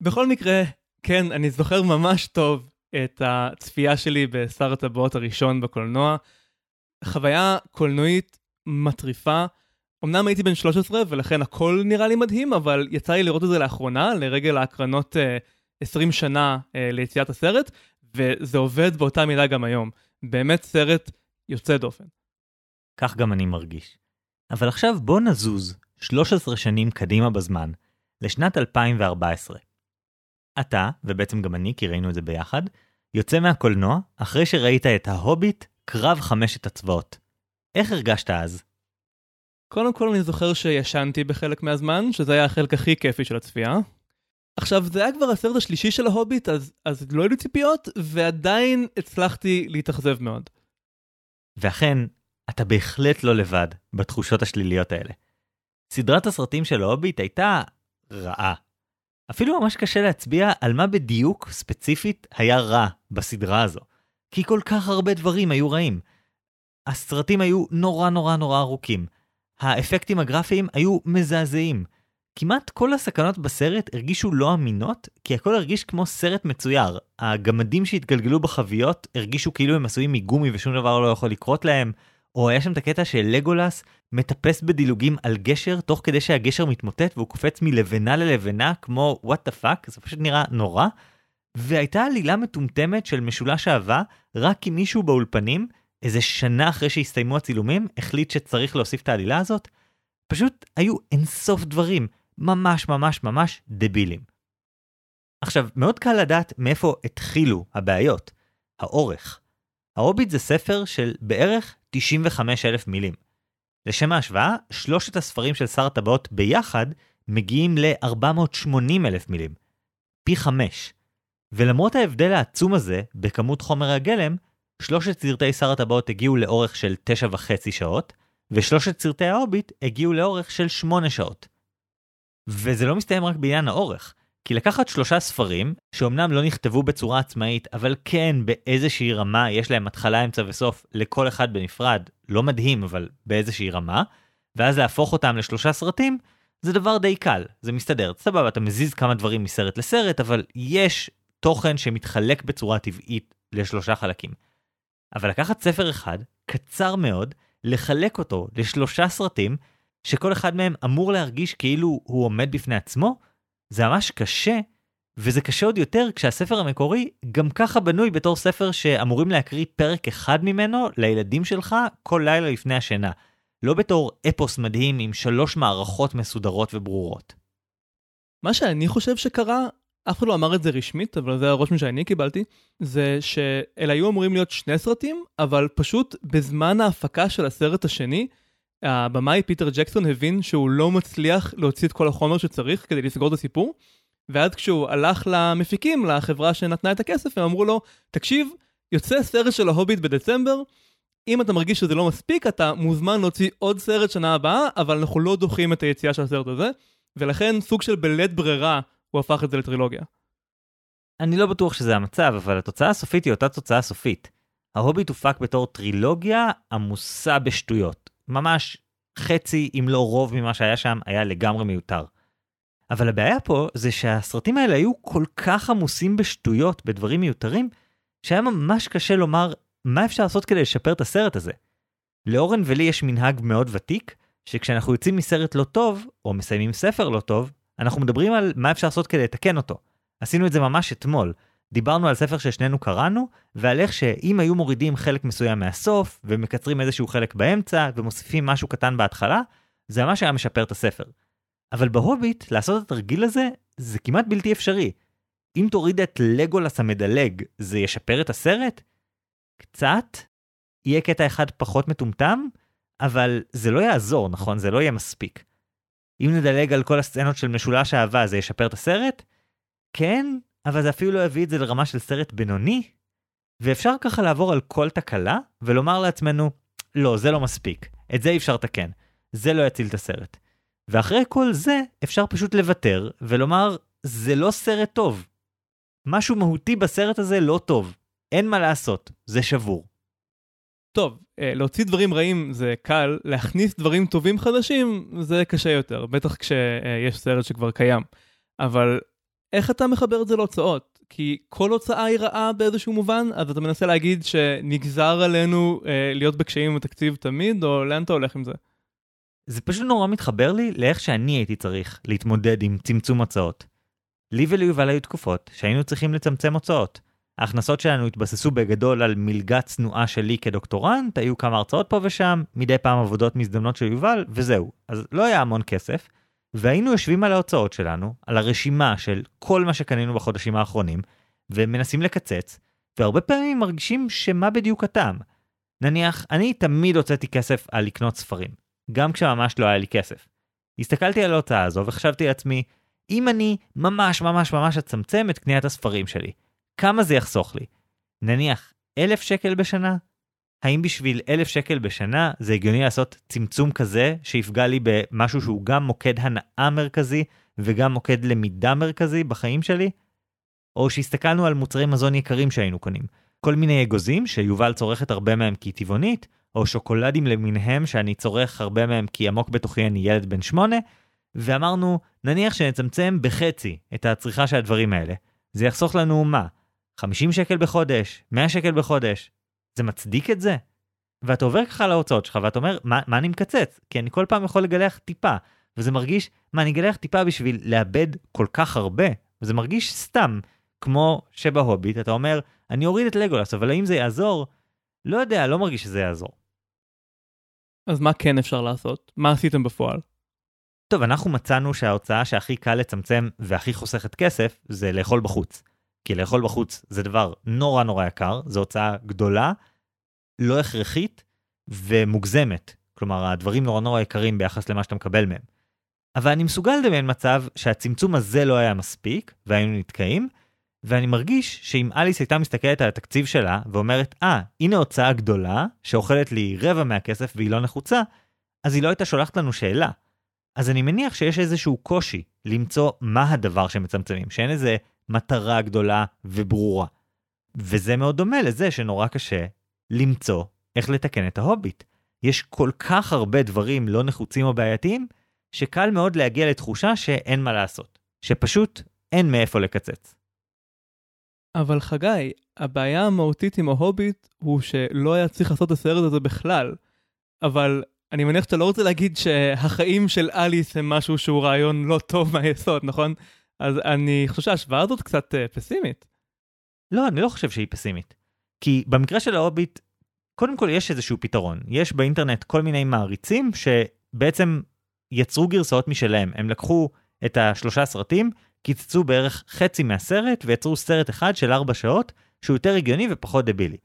בכל מקרה, כן, אני זוכר ממש טוב את הצפייה שלי בשר הטבעות הראשון בקולנוע. חוויה קולנועית מטריפה. אמנם הייתי בן 13 ולכן הכל נראה לי מדהים, אבל יצא לי לראות את זה לאחרונה, לרגל ההקרנות uh, 20 שנה uh, ליציאת הסרט, וזה עובד באותה מידה גם היום. באמת סרט יוצא דופן. כך גם אני מרגיש. אבל עכשיו בוא נזוז 13 שנים קדימה בזמן, לשנת 2014. אתה, ובעצם גם אני, כי ראינו את זה ביחד, יוצא מהקולנוע אחרי שראית את ההוביט, קרב חמשת הצבאות. איך הרגשת אז? קודם כל אני זוכר שישנתי בחלק מהזמן, שזה היה החלק הכי כיפי של הצפייה. עכשיו, זה היה כבר הסרט השלישי של ההוביט, אז, אז לא היו לי ציפיות, ועדיין הצלחתי להתאכזב מאוד. ואכן, אתה בהחלט לא לבד בתחושות השליליות האלה. סדרת הסרטים של ההוביט הייתה רעה. אפילו ממש קשה להצביע על מה בדיוק ספציפית היה רע בסדרה הזו. כי כל כך הרבה דברים היו רעים. הסרטים היו נורא נורא נורא ארוכים. האפקטים הגרפיים היו מזעזעים. כמעט כל הסכנות בסרט הרגישו לא אמינות, כי הכל הרגיש כמו סרט מצויר. הגמדים שהתגלגלו בחביות הרגישו כאילו הם עשויים מגומי ושום דבר לא יכול לקרות להם. או היה שם את הקטע של לגולס מטפס בדילוגים על גשר תוך כדי שהגשר מתמוטט והוא קופץ מלבנה ללבנה כמו what the fuck, זה פשוט נראה נורא. והייתה עלילה מטומטמת של משולש אהבה, רק כי מישהו באולפנים, איזה שנה אחרי שהסתיימו הצילומים, החליט שצריך להוסיף את העלילה הזאת. פשוט היו אינסוף דברים, ממש ממש ממש דבילים. עכשיו, מאוד קל לדעת מאיפה התחילו הבעיות. האורך. ההוביט זה ספר של בערך 95 אלף מילים. לשם ההשוואה, שלושת הספרים של שר הטבעות ביחד מגיעים ל-480 אלף מילים. פי חמש. ולמרות ההבדל העצום הזה בכמות חומר הגלם, שלושת סרטי שר הטבעות הגיעו לאורך של תשע וחצי שעות, ושלושת סרטי ההוביט הגיעו לאורך של שמונה שעות. וזה לא מסתיים רק בעניין האורך, כי לקחת שלושה ספרים, שאומנם לא נכתבו בצורה עצמאית, אבל כן באיזושהי רמה יש להם התחלה, אמצע וסוף לכל אחד בנפרד, לא מדהים, אבל באיזושהי רמה, ואז להפוך אותם לשלושה סרטים, זה דבר די קל, זה מסתדר. סבבה, אתה מזיז כמה דברים מסרט לסרט, אבל יש תוכן שמתחלק בצורה טבעית לשלושה חלקים. אבל לקחת ספר אחד, קצר מאוד, לחלק אותו לשלושה סרטים, שכל אחד מהם אמור להרגיש כאילו הוא עומד בפני עצמו, זה ממש קשה, וזה קשה עוד יותר כשהספר המקורי גם ככה בנוי בתור ספר שאמורים להקריא פרק אחד ממנו לילדים שלך כל לילה לפני השינה. לא בתור אפוס מדהים עם שלוש מערכות מסודרות וברורות. מה שאני חושב שקרה, אף אחד לא אמר את זה רשמית, אבל זה הרושם שאני קיבלתי, זה שאלה היו אמורים להיות שני סרטים, אבל פשוט בזמן ההפקה של הסרט השני, הבמאי פיטר ג'קסון הבין שהוא לא מצליח להוציא את כל החומר שצריך כדי לסגור את הסיפור, ואז כשהוא הלך למפיקים, לחברה שנתנה את הכסף, הם אמרו לו, תקשיב, יוצא סרט של ההוביט בדצמבר, אם אתה מרגיש שזה לא מספיק, אתה מוזמן להוציא עוד סרט שנה הבאה, אבל אנחנו לא דוחים את היציאה של הסרט הזה, ולכן סוג של בלית ברירה הוא הפך את זה לטרילוגיה. אני לא בטוח שזה המצב, אבל התוצאה הסופית היא אותה תוצאה סופית. ההוביט הופק בתור טרילוגיה עמוסה בשטויות. ממש חצי, אם לא רוב ממה שהיה שם, היה לגמרי מיותר. אבל הבעיה פה זה שהסרטים האלה היו כל כך עמוסים בשטויות, בדברים מיותרים, שהיה ממש קשה לומר מה אפשר לעשות כדי לשפר את הסרט הזה. לאורן ולי יש מנהג מאוד ותיק, שכשאנחנו יוצאים מסרט לא טוב, או מסיימים ספר לא טוב, אנחנו מדברים על מה אפשר לעשות כדי לתקן אותו. עשינו את זה ממש אתמול. דיברנו על ספר ששנינו קראנו, ועל איך שאם היו מורידים חלק מסוים מהסוף, ומקצרים איזשהו חלק באמצע, ומוסיפים משהו קטן בהתחלה, זה ממש היה משפר את הספר. אבל בהוביט, לעשות את התרגיל הזה, זה כמעט בלתי אפשרי. אם תוריד את לגולס המדלג, זה ישפר את הסרט? קצת. יהיה קטע אחד פחות מטומטם, אבל זה לא יעזור, נכון? זה לא יהיה מספיק. אם נדלג על כל הסצנות של משולש אהבה, זה ישפר את הסרט? כן, אבל זה אפילו לא יביא את זה לרמה של סרט בינוני. ואפשר ככה לעבור על כל תקלה, ולומר לעצמנו, לא, זה לא מספיק, את זה אי אפשר לתקן, זה לא יציל את הסרט. ואחרי כל זה, אפשר פשוט לוותר, ולומר, זה לא סרט טוב. משהו מהותי בסרט הזה לא טוב. אין מה לעשות, זה שבור. טוב, אה, להוציא דברים רעים זה קל, להכניס דברים טובים חדשים זה קשה יותר, בטח כשיש סרט שכבר קיים. אבל איך אתה מחבר את זה להוצאות? כי כל הוצאה היא רעה באיזשהו מובן, אז אתה מנסה להגיד שנגזר עלינו אה, להיות בקשיים עם התקציב תמיד, או לאן אתה הולך עם זה? זה פשוט נורא מתחבר לי לאיך שאני הייתי צריך להתמודד עם צמצום הוצאות. לי וליובל היו תקופות שהיינו צריכים לצמצם הוצאות. ההכנסות שלנו התבססו בגדול על מלגה צנועה שלי כדוקטורנט, היו כמה הרצאות פה ושם, מדי פעם עבודות מזדמנות של יובל, וזהו. אז לא היה המון כסף, והיינו יושבים על ההוצאות שלנו, על הרשימה של כל מה שקנינו בחודשים האחרונים, ומנסים לקצץ, והרבה פעמים מרגישים שמה בדיוק הטעם. נניח, אני תמיד הוצאתי כסף על לקנות ספרים, גם כשממש לא היה לי כסף. הסתכלתי על ההוצאה הזו וחשבתי לעצמי, אם אני ממש ממש ממש אצמצם את קניית הספרים שלי, כמה זה יחסוך לי? נניח אלף שקל בשנה? האם בשביל אלף שקל בשנה זה הגיוני לעשות צמצום כזה שיפגע לי במשהו שהוא גם מוקד הנאה מרכזי וגם מוקד למידה מרכזי בחיים שלי? או שהסתכלנו על מוצרי מזון יקרים שהיינו קונים. כל מיני אגוזים שיובל צורכת הרבה מהם כי טבעונית, או שוקולדים למיניהם שאני צורך הרבה מהם כי עמוק בתוכי אני ילד בן שמונה, ואמרנו, נניח שנצמצם בחצי את הצריכה של הדברים האלה. זה יחסוך לנו מה? 50 שקל בחודש, 100 שקל בחודש, זה מצדיק את זה? ואתה עובר ככה להוצאות שלך ואתה אומר, מה, מה אני מקצץ? כי אני כל פעם יכול לגלח טיפה, וזה מרגיש, מה, אני אגלח טיפה בשביל לאבד כל כך הרבה? וזה מרגיש סתם, כמו שבהוביט אתה אומר, אני אוריד את לגולס, אבל האם זה יעזור? לא יודע, לא מרגיש שזה יעזור. אז מה כן אפשר לעשות? מה עשיתם בפועל? טוב, אנחנו מצאנו שההוצאה שהכי קל לצמצם והכי חוסכת כסף זה לאכול בחוץ. כי לאכול בחוץ זה דבר נורא נורא יקר, זו הוצאה גדולה, לא הכרחית ומוגזמת. כלומר, הדברים נורא נורא יקרים ביחס למה שאתה מקבל מהם. אבל אני מסוגל לדמיין מצב שהצמצום הזה לא היה מספיק, והיינו נתקעים, ואני מרגיש שאם אליס הייתה מסתכלת על התקציב שלה ואומרת, אה, ah, הנה הוצאה גדולה, שאוכלת לי רבע מהכסף והיא לא נחוצה, אז היא לא הייתה שולחת לנו שאלה. אז אני מניח שיש איזשהו קושי למצוא מה הדבר שמצמצמים, שאין איזה מטרה גדולה וברורה. וזה מאוד דומה לזה שנורא קשה למצוא איך לתקן את ההוביט. יש כל כך הרבה דברים לא נחוצים או בעייתיים, שקל מאוד להגיע לתחושה שאין מה לעשות, שפשוט אין מאיפה לקצץ. אבל חגי, הבעיה המהותית עם ההוביט הוא שלא היה צריך לעשות את הסרט הזה בכלל. אבל אני מניח שאתה לא רוצה להגיד שהחיים של אליס הם משהו שהוא רעיון לא טוב מהיסוד, נכון? אז אני חושב שההשוואה הזאת קצת uh, פסימית. לא, אני לא חושב שהיא פסימית. כי במקרה של ההוביט, קודם כל יש איזשהו פתרון. יש באינטרנט כל מיני מעריצים שבעצם יצרו גרסאות משלהם. הם לקחו את השלושה סרטים, קיצצו בערך חצי מהסרט ויצרו סרט אחד של ארבע שעות, שהוא יותר הגיוני ופחות דבילי.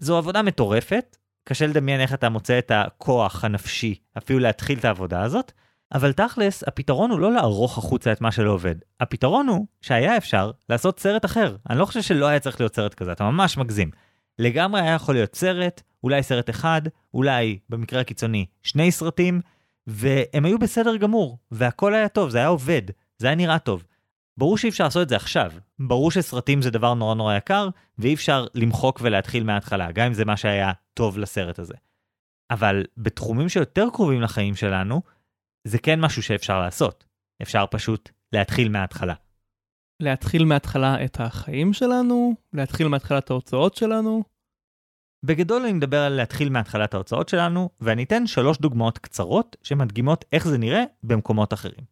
זו עבודה מטורפת, קשה לדמיין איך אתה מוצא את הכוח הנפשי אפילו להתחיל את העבודה הזאת, אבל תכלס, הפתרון הוא לא לערוך החוצה את מה שלא עובד. הפתרון הוא שהיה אפשר לעשות סרט אחר. אני לא חושב שלא היה צריך להיות סרט כזה, אתה ממש מגזים. לגמרי היה יכול להיות סרט, אולי סרט אחד, אולי, במקרה הקיצוני, שני סרטים, והם היו בסדר גמור, והכל היה טוב, זה היה עובד, זה היה נראה טוב. ברור שאי אפשר לעשות את זה עכשיו. ברור שסרטים זה דבר נורא נורא יקר, ואי אפשר למחוק ולהתחיל מההתחלה, גם אם זה מה שהיה טוב לסרט הזה. אבל בתחומים שיותר קרובים לחיים שלנו, זה כן משהו שאפשר לעשות. אפשר פשוט להתחיל מההתחלה. להתחיל מההתחלה את החיים שלנו? להתחיל מההתחלה את ההוצאות שלנו? בגדול אני מדבר על להתחיל מהתחלת ההוצאות שלנו, ואני אתן שלוש דוגמאות קצרות שמדגימות איך זה נראה במקומות אחרים.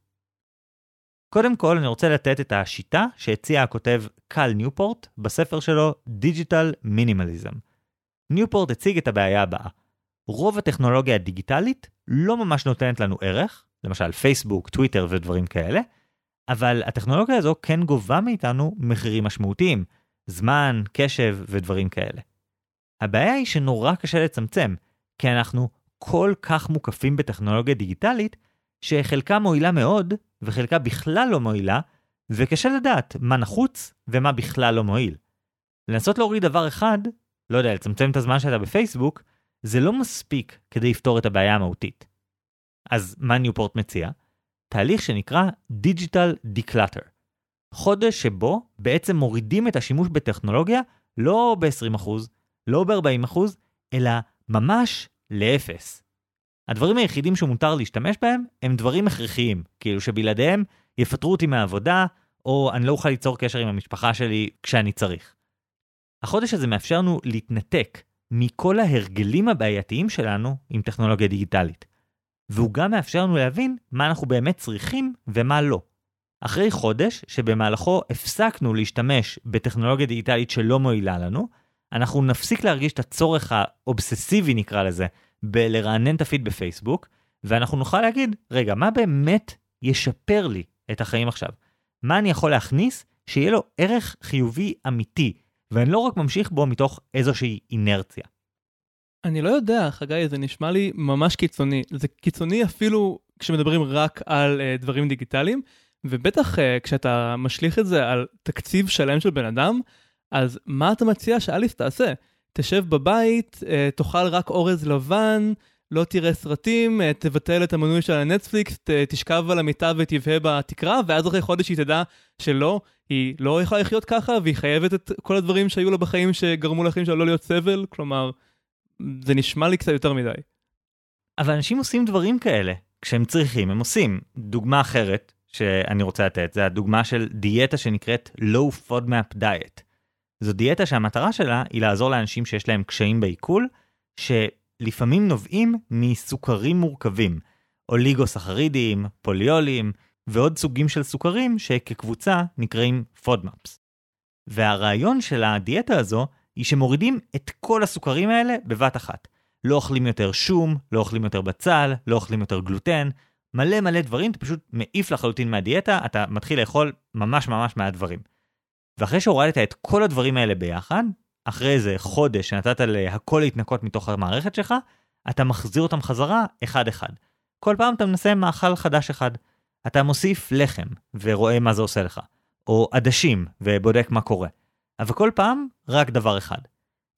קודם כל אני רוצה לתת את השיטה שהציע הכותב קל ניופורט בספר שלו Digital Minimalism. ניופורט הציג את הבעיה הבאה. רוב הטכנולוגיה הדיגיטלית לא ממש נותנת לנו ערך, למשל פייסבוק, טוויטר ודברים כאלה, אבל הטכנולוגיה הזו כן גובה מאיתנו מחירים משמעותיים, זמן, קשב ודברים כאלה. הבעיה היא שנורא קשה לצמצם, כי אנחנו כל כך מוקפים בטכנולוגיה דיגיטלית, שחלקה מועילה מאוד, וחלקה בכלל לא מועילה, וקשה לדעת מה נחוץ ומה בכלל לא מועיל. לנסות להוריד דבר אחד, לא יודע, לצמצם את הזמן שאתה בפייסבוק, זה לא מספיק כדי לפתור את הבעיה המהותית. אז מה ניופורט מציע? תהליך שנקרא Digital Declutter. חודש שבו בעצם מורידים את השימוש בטכנולוגיה לא ב-20%, לא ב-40%, אלא ממש לאפס. הדברים היחידים שמותר להשתמש בהם הם דברים הכרחיים, כאילו שבלעדיהם יפטרו אותי מהעבודה, או אני לא אוכל ליצור קשר עם המשפחה שלי כשאני צריך. החודש הזה מאפשר לנו להתנתק מכל ההרגלים הבעייתיים שלנו עם טכנולוגיה דיגיטלית. והוא גם מאפשר לנו להבין מה אנחנו באמת צריכים ומה לא. אחרי חודש שבמהלכו הפסקנו להשתמש בטכנולוגיה דיגיטלית שלא מועילה לנו, אנחנו נפסיק להרגיש את הצורך האובססיבי נקרא לזה, בלרענן את הפיד בפייסבוק, ואנחנו נוכל להגיד, רגע, מה באמת ישפר לי את החיים עכשיו? מה אני יכול להכניס שיהיה לו ערך חיובי אמיתי, ואני לא רק ממשיך בו מתוך איזושהי אינרציה. אני לא יודע, חגי, זה נשמע לי ממש קיצוני. זה קיצוני אפילו כשמדברים רק על uh, דברים דיגיטליים, ובטח uh, כשאתה משליך את זה על תקציב שלם של בן אדם, אז מה אתה מציע שאליס תעשה? תשב בבית, uh, תאכל רק אורז לבן, לא תראה סרטים, uh, תבטל את המנוי של הנטפליקס, ת, תשכב על המיטה ותבהה בתקרה, ואז אחרי חודש היא תדע שלא, היא לא יכולה לחיות ככה, והיא חייבת את כל הדברים שהיו לה בחיים שגרמו לחיים שלה לא להיות סבל, כלומר, זה נשמע לי קצת יותר מדי. אבל אנשים עושים דברים כאלה. כשהם צריכים, הם עושים. דוגמה אחרת שאני רוצה לתת, זה הדוגמה של דיאטה שנקראת Low FODMAP Diet. זו דיאטה שהמטרה שלה היא לעזור לאנשים שיש להם קשיים בעיכול, שלפעמים נובעים מסוכרים מורכבים, אוליגוסחרידים, פוליולים, ועוד סוגים של סוכרים שכקבוצה נקראים FODMAPs. והרעיון של הדיאטה הזו היא שמורידים את כל הסוכרים האלה בבת אחת. לא אוכלים יותר שום, לא אוכלים יותר בצל, לא אוכלים יותר גלוטן, מלא מלא דברים, אתה פשוט מעיף לחלוטין מהדיאטה, אתה מתחיל לאכול ממש ממש מעט דברים. ואחרי שהורדת את כל הדברים האלה ביחד, אחרי איזה חודש שנתת להכל להתנקות מתוך המערכת שלך, אתה מחזיר אותם חזרה אחד-אחד. כל פעם אתה מנסה מאכל חדש אחד. אתה מוסיף לחם ורואה מה זה עושה לך, או עדשים ובודק מה קורה. אבל כל פעם רק דבר אחד.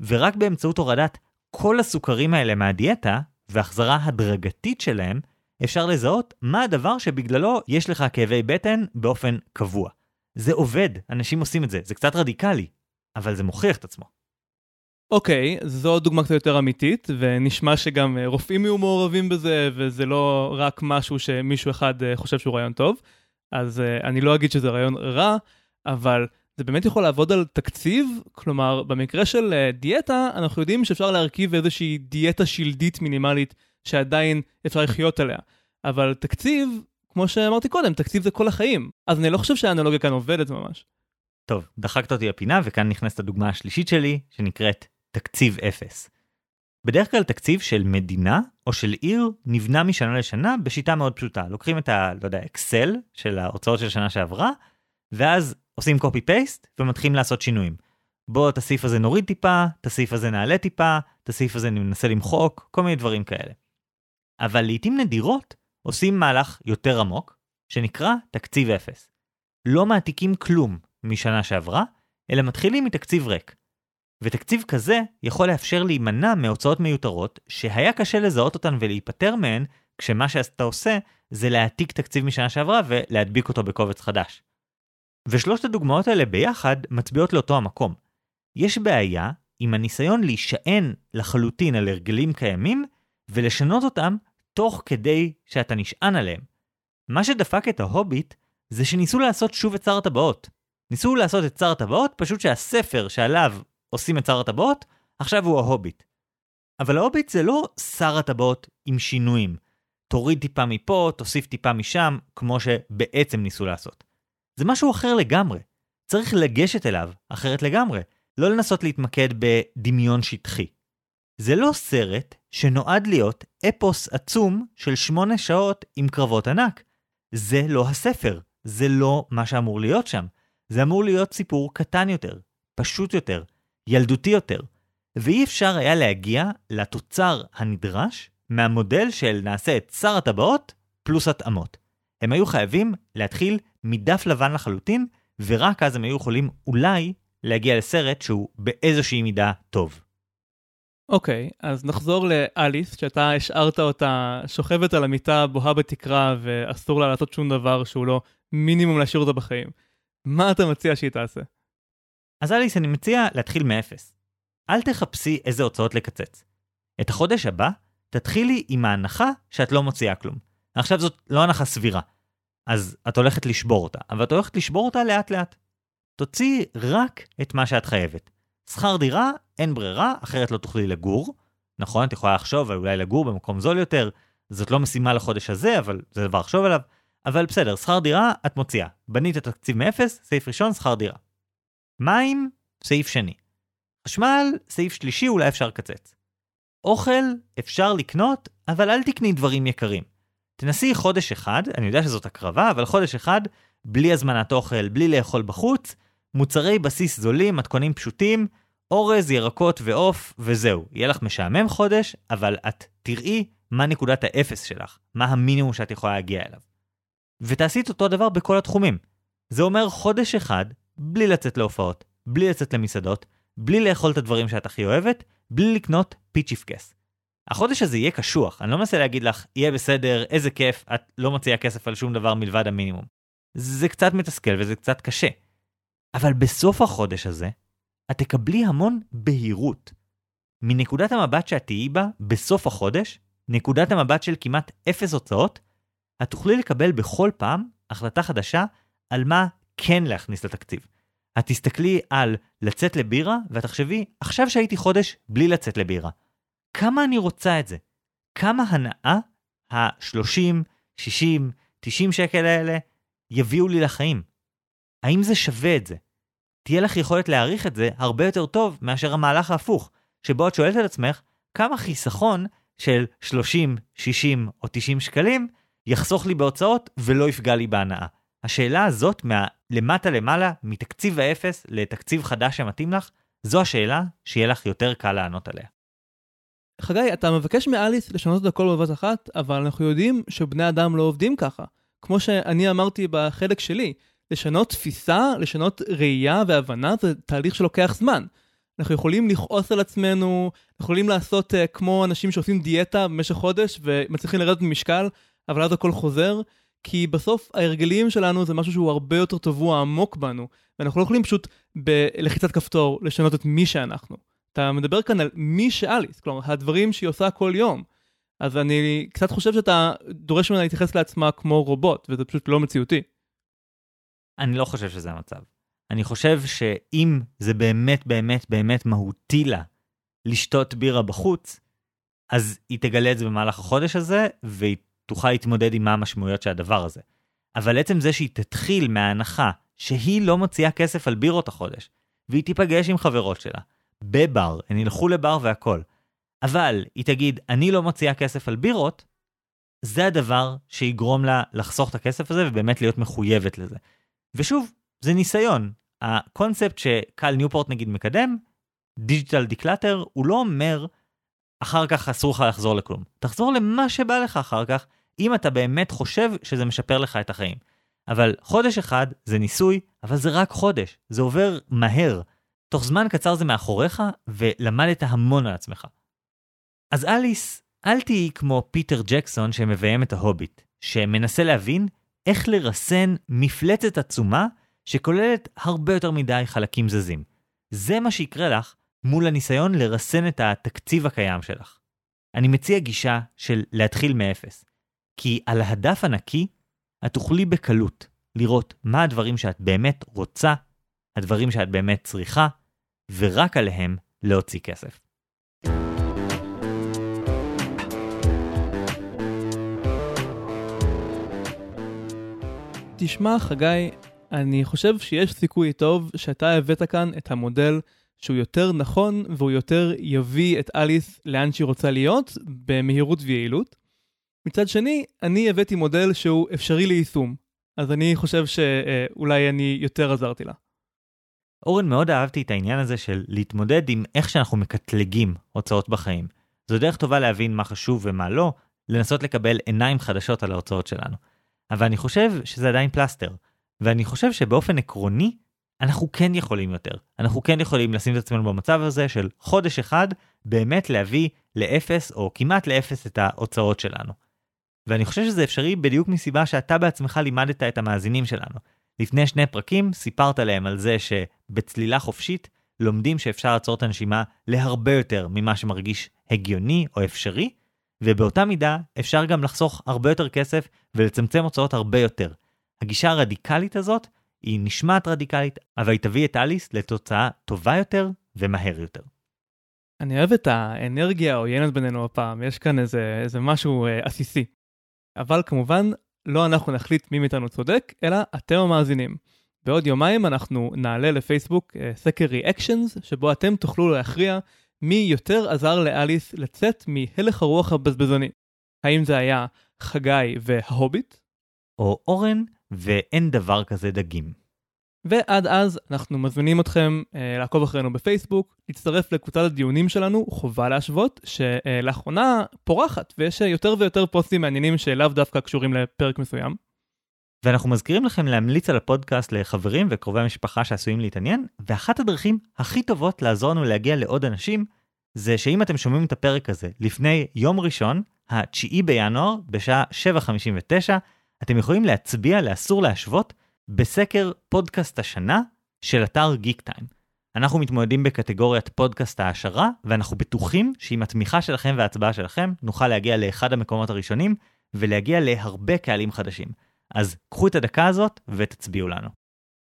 ורק באמצעות הורדת כל הסוכרים האלה מהדיאטה, והחזרה הדרגתית שלהם, אפשר לזהות מה הדבר שבגללו יש לך כאבי בטן באופן קבוע. זה עובד, אנשים עושים את זה, זה קצת רדיקלי, אבל זה מוכיח את עצמו. אוקיי, okay, זו דוגמה קצת יותר אמיתית, ונשמע שגם אה, רופאים יהיו מעורבים בזה, וזה לא רק משהו שמישהו אחד אה, חושב שהוא רעיון טוב. אז uh, אני לא אגיד שזה רעיון רע, אבל זה באמת יכול לעבוד על תקציב, כלומר, במקרה של דיאטה, אנחנו יודעים שאפשר להרכיב איזושהי דיאטה שלדית מינימלית שעדיין אפשר לחיות עליה. אבל תקציב, כמו שאמרתי קודם, תקציב זה כל החיים. אז אני לא חושב שהאנלוגיה כאן עובדת ממש. טוב, דחקת אותי לפינה, וכאן נכנסת הדוגמה השלישית שלי, שנקראת תקציב אפס. בדרך כלל תקציב של מדינה או של עיר נבנה משנה לשנה בשיטה מאוד פשוטה. לוקחים את ה, לא יודע, אקסל של ההוצאות של שנה שעברה, ואז עושים copy paste ומתחילים לעשות שינויים. בוא את הסעיף הזה נוריד טיפה, את הסעיף הזה נעלה טיפה, את הסעיף הזה ננסה למחוק, כל מיני דברים כאלה. אבל לעיתים נדירות עושים מהלך יותר עמוק, שנקרא תקציב אפס. לא מעתיקים כלום משנה שעברה, אלא מתחילים מתקציב ריק. ותקציב כזה יכול לאפשר להימנע מהוצאות מיותרות, שהיה קשה לזהות אותן ולהיפטר מהן, כשמה שאתה עושה זה להעתיק תקציב משנה שעברה ולהדביק אותו בקובץ חדש. ושלושת הדוגמאות האלה ביחד מצביעות לאותו המקום. יש בעיה עם הניסיון להישען לחלוטין על הרגלים קיימים ולשנות אותם תוך כדי שאתה נשען עליהם. מה שדפק את ההוביט זה שניסו לעשות שוב את שר הטבעות. ניסו לעשות את שר הטבעות, פשוט שהספר שעליו עושים את שר הטבעות, עכשיו הוא ההוביט. אבל ההוביט זה לא שר הטבעות עם שינויים. תוריד טיפה מפה, תוסיף טיפה משם, כמו שבעצם ניסו לעשות. זה משהו אחר לגמרי. צריך לגשת אליו אחרת לגמרי, לא לנסות להתמקד בדמיון שטחי. זה לא סרט שנועד להיות אפוס עצום של שמונה שעות עם קרבות ענק. זה לא הספר, זה לא מה שאמור להיות שם. זה אמור להיות סיפור קטן יותר, פשוט יותר, ילדותי יותר, ואי אפשר היה להגיע לתוצר הנדרש מהמודל של נעשה את שר הטבעות פלוס התאמות. הם היו חייבים להתחיל מדף לבן לחלוטין, ורק אז הם היו יכולים אולי להגיע לסרט שהוא באיזושהי מידה טוב. אוקיי, okay, אז נחזור לאליס, שאתה השארת אותה שוכבת על המיטה, בוהה בתקרה, ואסור לה לעשות שום דבר שהוא לא מינימום להשאיר אותה בחיים. מה אתה מציע שהיא תעשה? אז אליס, אני מציע להתחיל מאפס. אל תחפשי איזה הוצאות לקצץ. את החודש הבא, תתחילי עם ההנחה שאת לא מוציאה כלום. עכשיו זאת לא הנחה סבירה. אז את הולכת לשבור אותה, אבל את הולכת לשבור אותה לאט לאט. תוציאי רק את מה שאת חייבת. שכר דירה, אין ברירה, אחרת לא תוכלי לגור. נכון, את יכולה לחשוב על אולי לגור במקום זול יותר, זאת לא משימה לחודש הזה, אבל זה דבר לחשוב עליו. אבל בסדר, שכר דירה, את מוציאה. בנית את התקציב מאפס, סעיף ראשון, שכר דירה. מים, סעיף שני. חשמל, סעיף שלישי, אולי אפשר לקצץ. אוכל, אפשר לקנות, אבל אל תקני דברים יקרים. תנסי חודש אחד, אני יודע שזאת הקרבה, אבל חודש אחד, בלי הזמנת אוכל, בלי לאכול בחוץ, מוצרי בסיס זולים, מתכונים פשוטים, אורז, ירקות ועוף, וזהו. יהיה לך משעמם חודש, אבל את תראי מה נקודת האפס שלך, מה המינימום שאת יכולה להגיע אליו. ותעשי את אותו דבר בכל התחומים. זה אומר חודש אחד, בלי לצאת להופעות, בלי לצאת למסעדות, בלי לאכול את הדברים שאת הכי אוהבת, בלי לקנות פיצ'יפקס. החודש הזה יהיה קשוח, אני לא מנסה להגיד לך, יהיה בסדר, איזה כיף, את לא מוציאה כסף על שום דבר מלבד המינימום. זה קצת מתסכל וזה קצת קשה. אבל בסוף החודש הזה, את תקבלי המון בהירות. מנקודת המבט שאת תהיי בה בסוף החודש, נקודת המבט של כמעט אפס הוצאות, את תוכלי לקבל בכל פעם החלטה חדשה על מה כן להכניס לתקציב. את תסתכלי על לצאת לבירה, ואת תחשבי, עכשיו שהייתי חודש בלי לצאת לבירה, כמה אני רוצה את זה? כמה הנאה ה-30, 60, 90 שקל האלה יביאו לי לחיים? האם זה שווה את זה? תהיה לך יכולת להעריך את זה הרבה יותר טוב מאשר המהלך ההפוך, שבו את שואלת את עצמך, כמה חיסכון של 30, 60 או 90 שקלים יחסוך לי בהוצאות ולא יפגע לי בהנאה. השאלה הזאת, מהלמטה למעלה, מתקציב האפס לתקציב חדש שמתאים לך, זו השאלה שיהיה לך יותר קל לענות עליה. חגי, אתה מבקש מאליס לשנות את הכל בבת אחת, אבל אנחנו יודעים שבני אדם לא עובדים ככה. כמו שאני אמרתי בחלק שלי, לשנות תפיסה, לשנות ראייה והבנה זה תהליך שלוקח זמן. אנחנו יכולים לכעוס על עצמנו, יכולים לעשות uh, כמו אנשים שעושים דיאטה במשך חודש ומצליחים לרדת במשקל, אבל אז הכל חוזר, כי בסוף ההרגלים שלנו זה משהו שהוא הרבה יותר טבוע עמוק בנו, ואנחנו לא יכולים פשוט בלחיצת כפתור לשנות את מי שאנחנו. אתה מדבר כאן על מי שאליס, כלומר, הדברים שהיא עושה כל יום. אז אני קצת חושב שאתה דורש ממנה להתייחס לעצמה כמו רובוט, וזה פשוט לא מציאותי. אני לא חושב שזה המצב. אני חושב שאם זה באמת באמת באמת מהותי לה לשתות בירה בחוץ, אז היא תגלה את זה במהלך החודש הזה, והיא תוכל להתמודד עם מה המשמעויות של הדבר הזה. אבל עצם זה שהיא תתחיל מההנחה שהיא לא מוציאה כסף על בירות החודש, והיא תיפגש עם חברות שלה, בבר, הן ילכו לבר והכל, אבל היא תגיד, אני לא מוציאה כסף על בירות, זה הדבר שיגרום לה לחסוך את הכסף הזה ובאמת להיות מחויבת לזה. ושוב, זה ניסיון. הקונספט שקל ניופורט נגיד מקדם, digital declutter, הוא לא אומר, אחר כך אסור לך לחזור לכלום. תחזור למה שבא לך אחר כך, אם אתה באמת חושב שזה משפר לך את החיים. אבל חודש אחד זה ניסוי, אבל זה רק חודש, זה עובר מהר. תוך זמן קצר זה מאחוריך, ולמדת המון על עצמך. אז אליס, אל תהיי כמו פיטר ג'קסון שמביים את ההוביט, שמנסה להבין איך לרסן מפלצת עצומה שכוללת הרבה יותר מדי חלקים זזים. זה מה שיקרה לך מול הניסיון לרסן את התקציב הקיים שלך. אני מציע גישה של להתחיל מאפס, כי על הדף הנקי את תוכלי בקלות לראות מה הדברים שאת באמת רוצה, הדברים שאת באמת צריכה, ורק עליהם להוציא כסף. תשמע, חגי, אני חושב שיש סיכוי טוב שאתה הבאת כאן את המודל שהוא יותר נכון והוא יותר יביא את אליס לאן שהיא רוצה להיות במהירות ויעילות. מצד שני, אני הבאתי מודל שהוא אפשרי ליישום, אז אני חושב שאולי אני יותר עזרתי לה. אורן, מאוד אהבתי את העניין הזה של להתמודד עם איך שאנחנו מקטלגים הוצאות בחיים. זו דרך טובה להבין מה חשוב ומה לא, לנסות לקבל עיניים חדשות על ההוצאות שלנו. אבל אני חושב שזה עדיין פלסטר. ואני חושב שבאופן עקרוני, אנחנו כן יכולים יותר. אנחנו כן יכולים לשים את עצמנו במצב הזה של חודש אחד, באמת להביא לאפס או כמעט לאפס את ההוצאות שלנו. ואני חושב שזה אפשרי בדיוק מסיבה שאתה בעצמך לימדת את המאזינים שלנו. לפני שני פרקים סיפרת להם על זה שבצלילה חופשית לומדים שאפשר לעצור את הנשימה להרבה יותר ממה שמרגיש הגיוני או אפשרי, ובאותה מידה אפשר גם לחסוך הרבה יותר כסף ולצמצם הוצאות הרבה יותר. הגישה הרדיקלית הזאת היא נשמעת רדיקלית, אבל היא תביא את אליס לתוצאה טובה יותר ומהר יותר. אני אוהב את האנרגיה העוינת בינינו הפעם, יש כאן איזה, איזה משהו אה, עסיסי. אבל כמובן, לא אנחנו נחליט מי מאיתנו צודק, אלא אתם המאזינים. בעוד יומיים אנחנו נעלה לפייסבוק אה, סקר ריאקשנס, שבו אתם תוכלו להכריע מי יותר עזר לאליס לצאת מהלך הרוח הבזבזני. האם זה היה חגי וההוביט? או אורן ואין דבר כזה דגים. ועד אז אנחנו מזמינים אתכם אה, לעקוב אחרינו בפייסבוק, להצטרף לקבוצת הדיונים שלנו, חובה להשוות, שלאחרונה פורחת, ויש יותר ויותר פוסטים מעניינים שלאו דווקא קשורים לפרק מסוים. ואנחנו מזכירים לכם להמליץ על הפודקאסט לחברים וקרובי המשפחה שעשויים להתעניין, ואחת הדרכים הכי טובות לעזור לנו להגיע לעוד אנשים, זה שאם אתם שומעים את הפרק הזה לפני יום ראשון, ה-9 בינואר, בשעה 7:59, אתם יכולים להצביע לאסור להשוות בסקר פודקאסט השנה של אתר גיק טיים. אנחנו מתמודדים בקטגוריית פודקאסט ההעשרה, ואנחנו בטוחים שעם התמיכה שלכם וההצבעה שלכם, נוכל להגיע לאחד המקומות הראשונים, ולהגיע להרבה קהלים חדשים. אז קחו את הדקה הזאת ותצביעו לנו.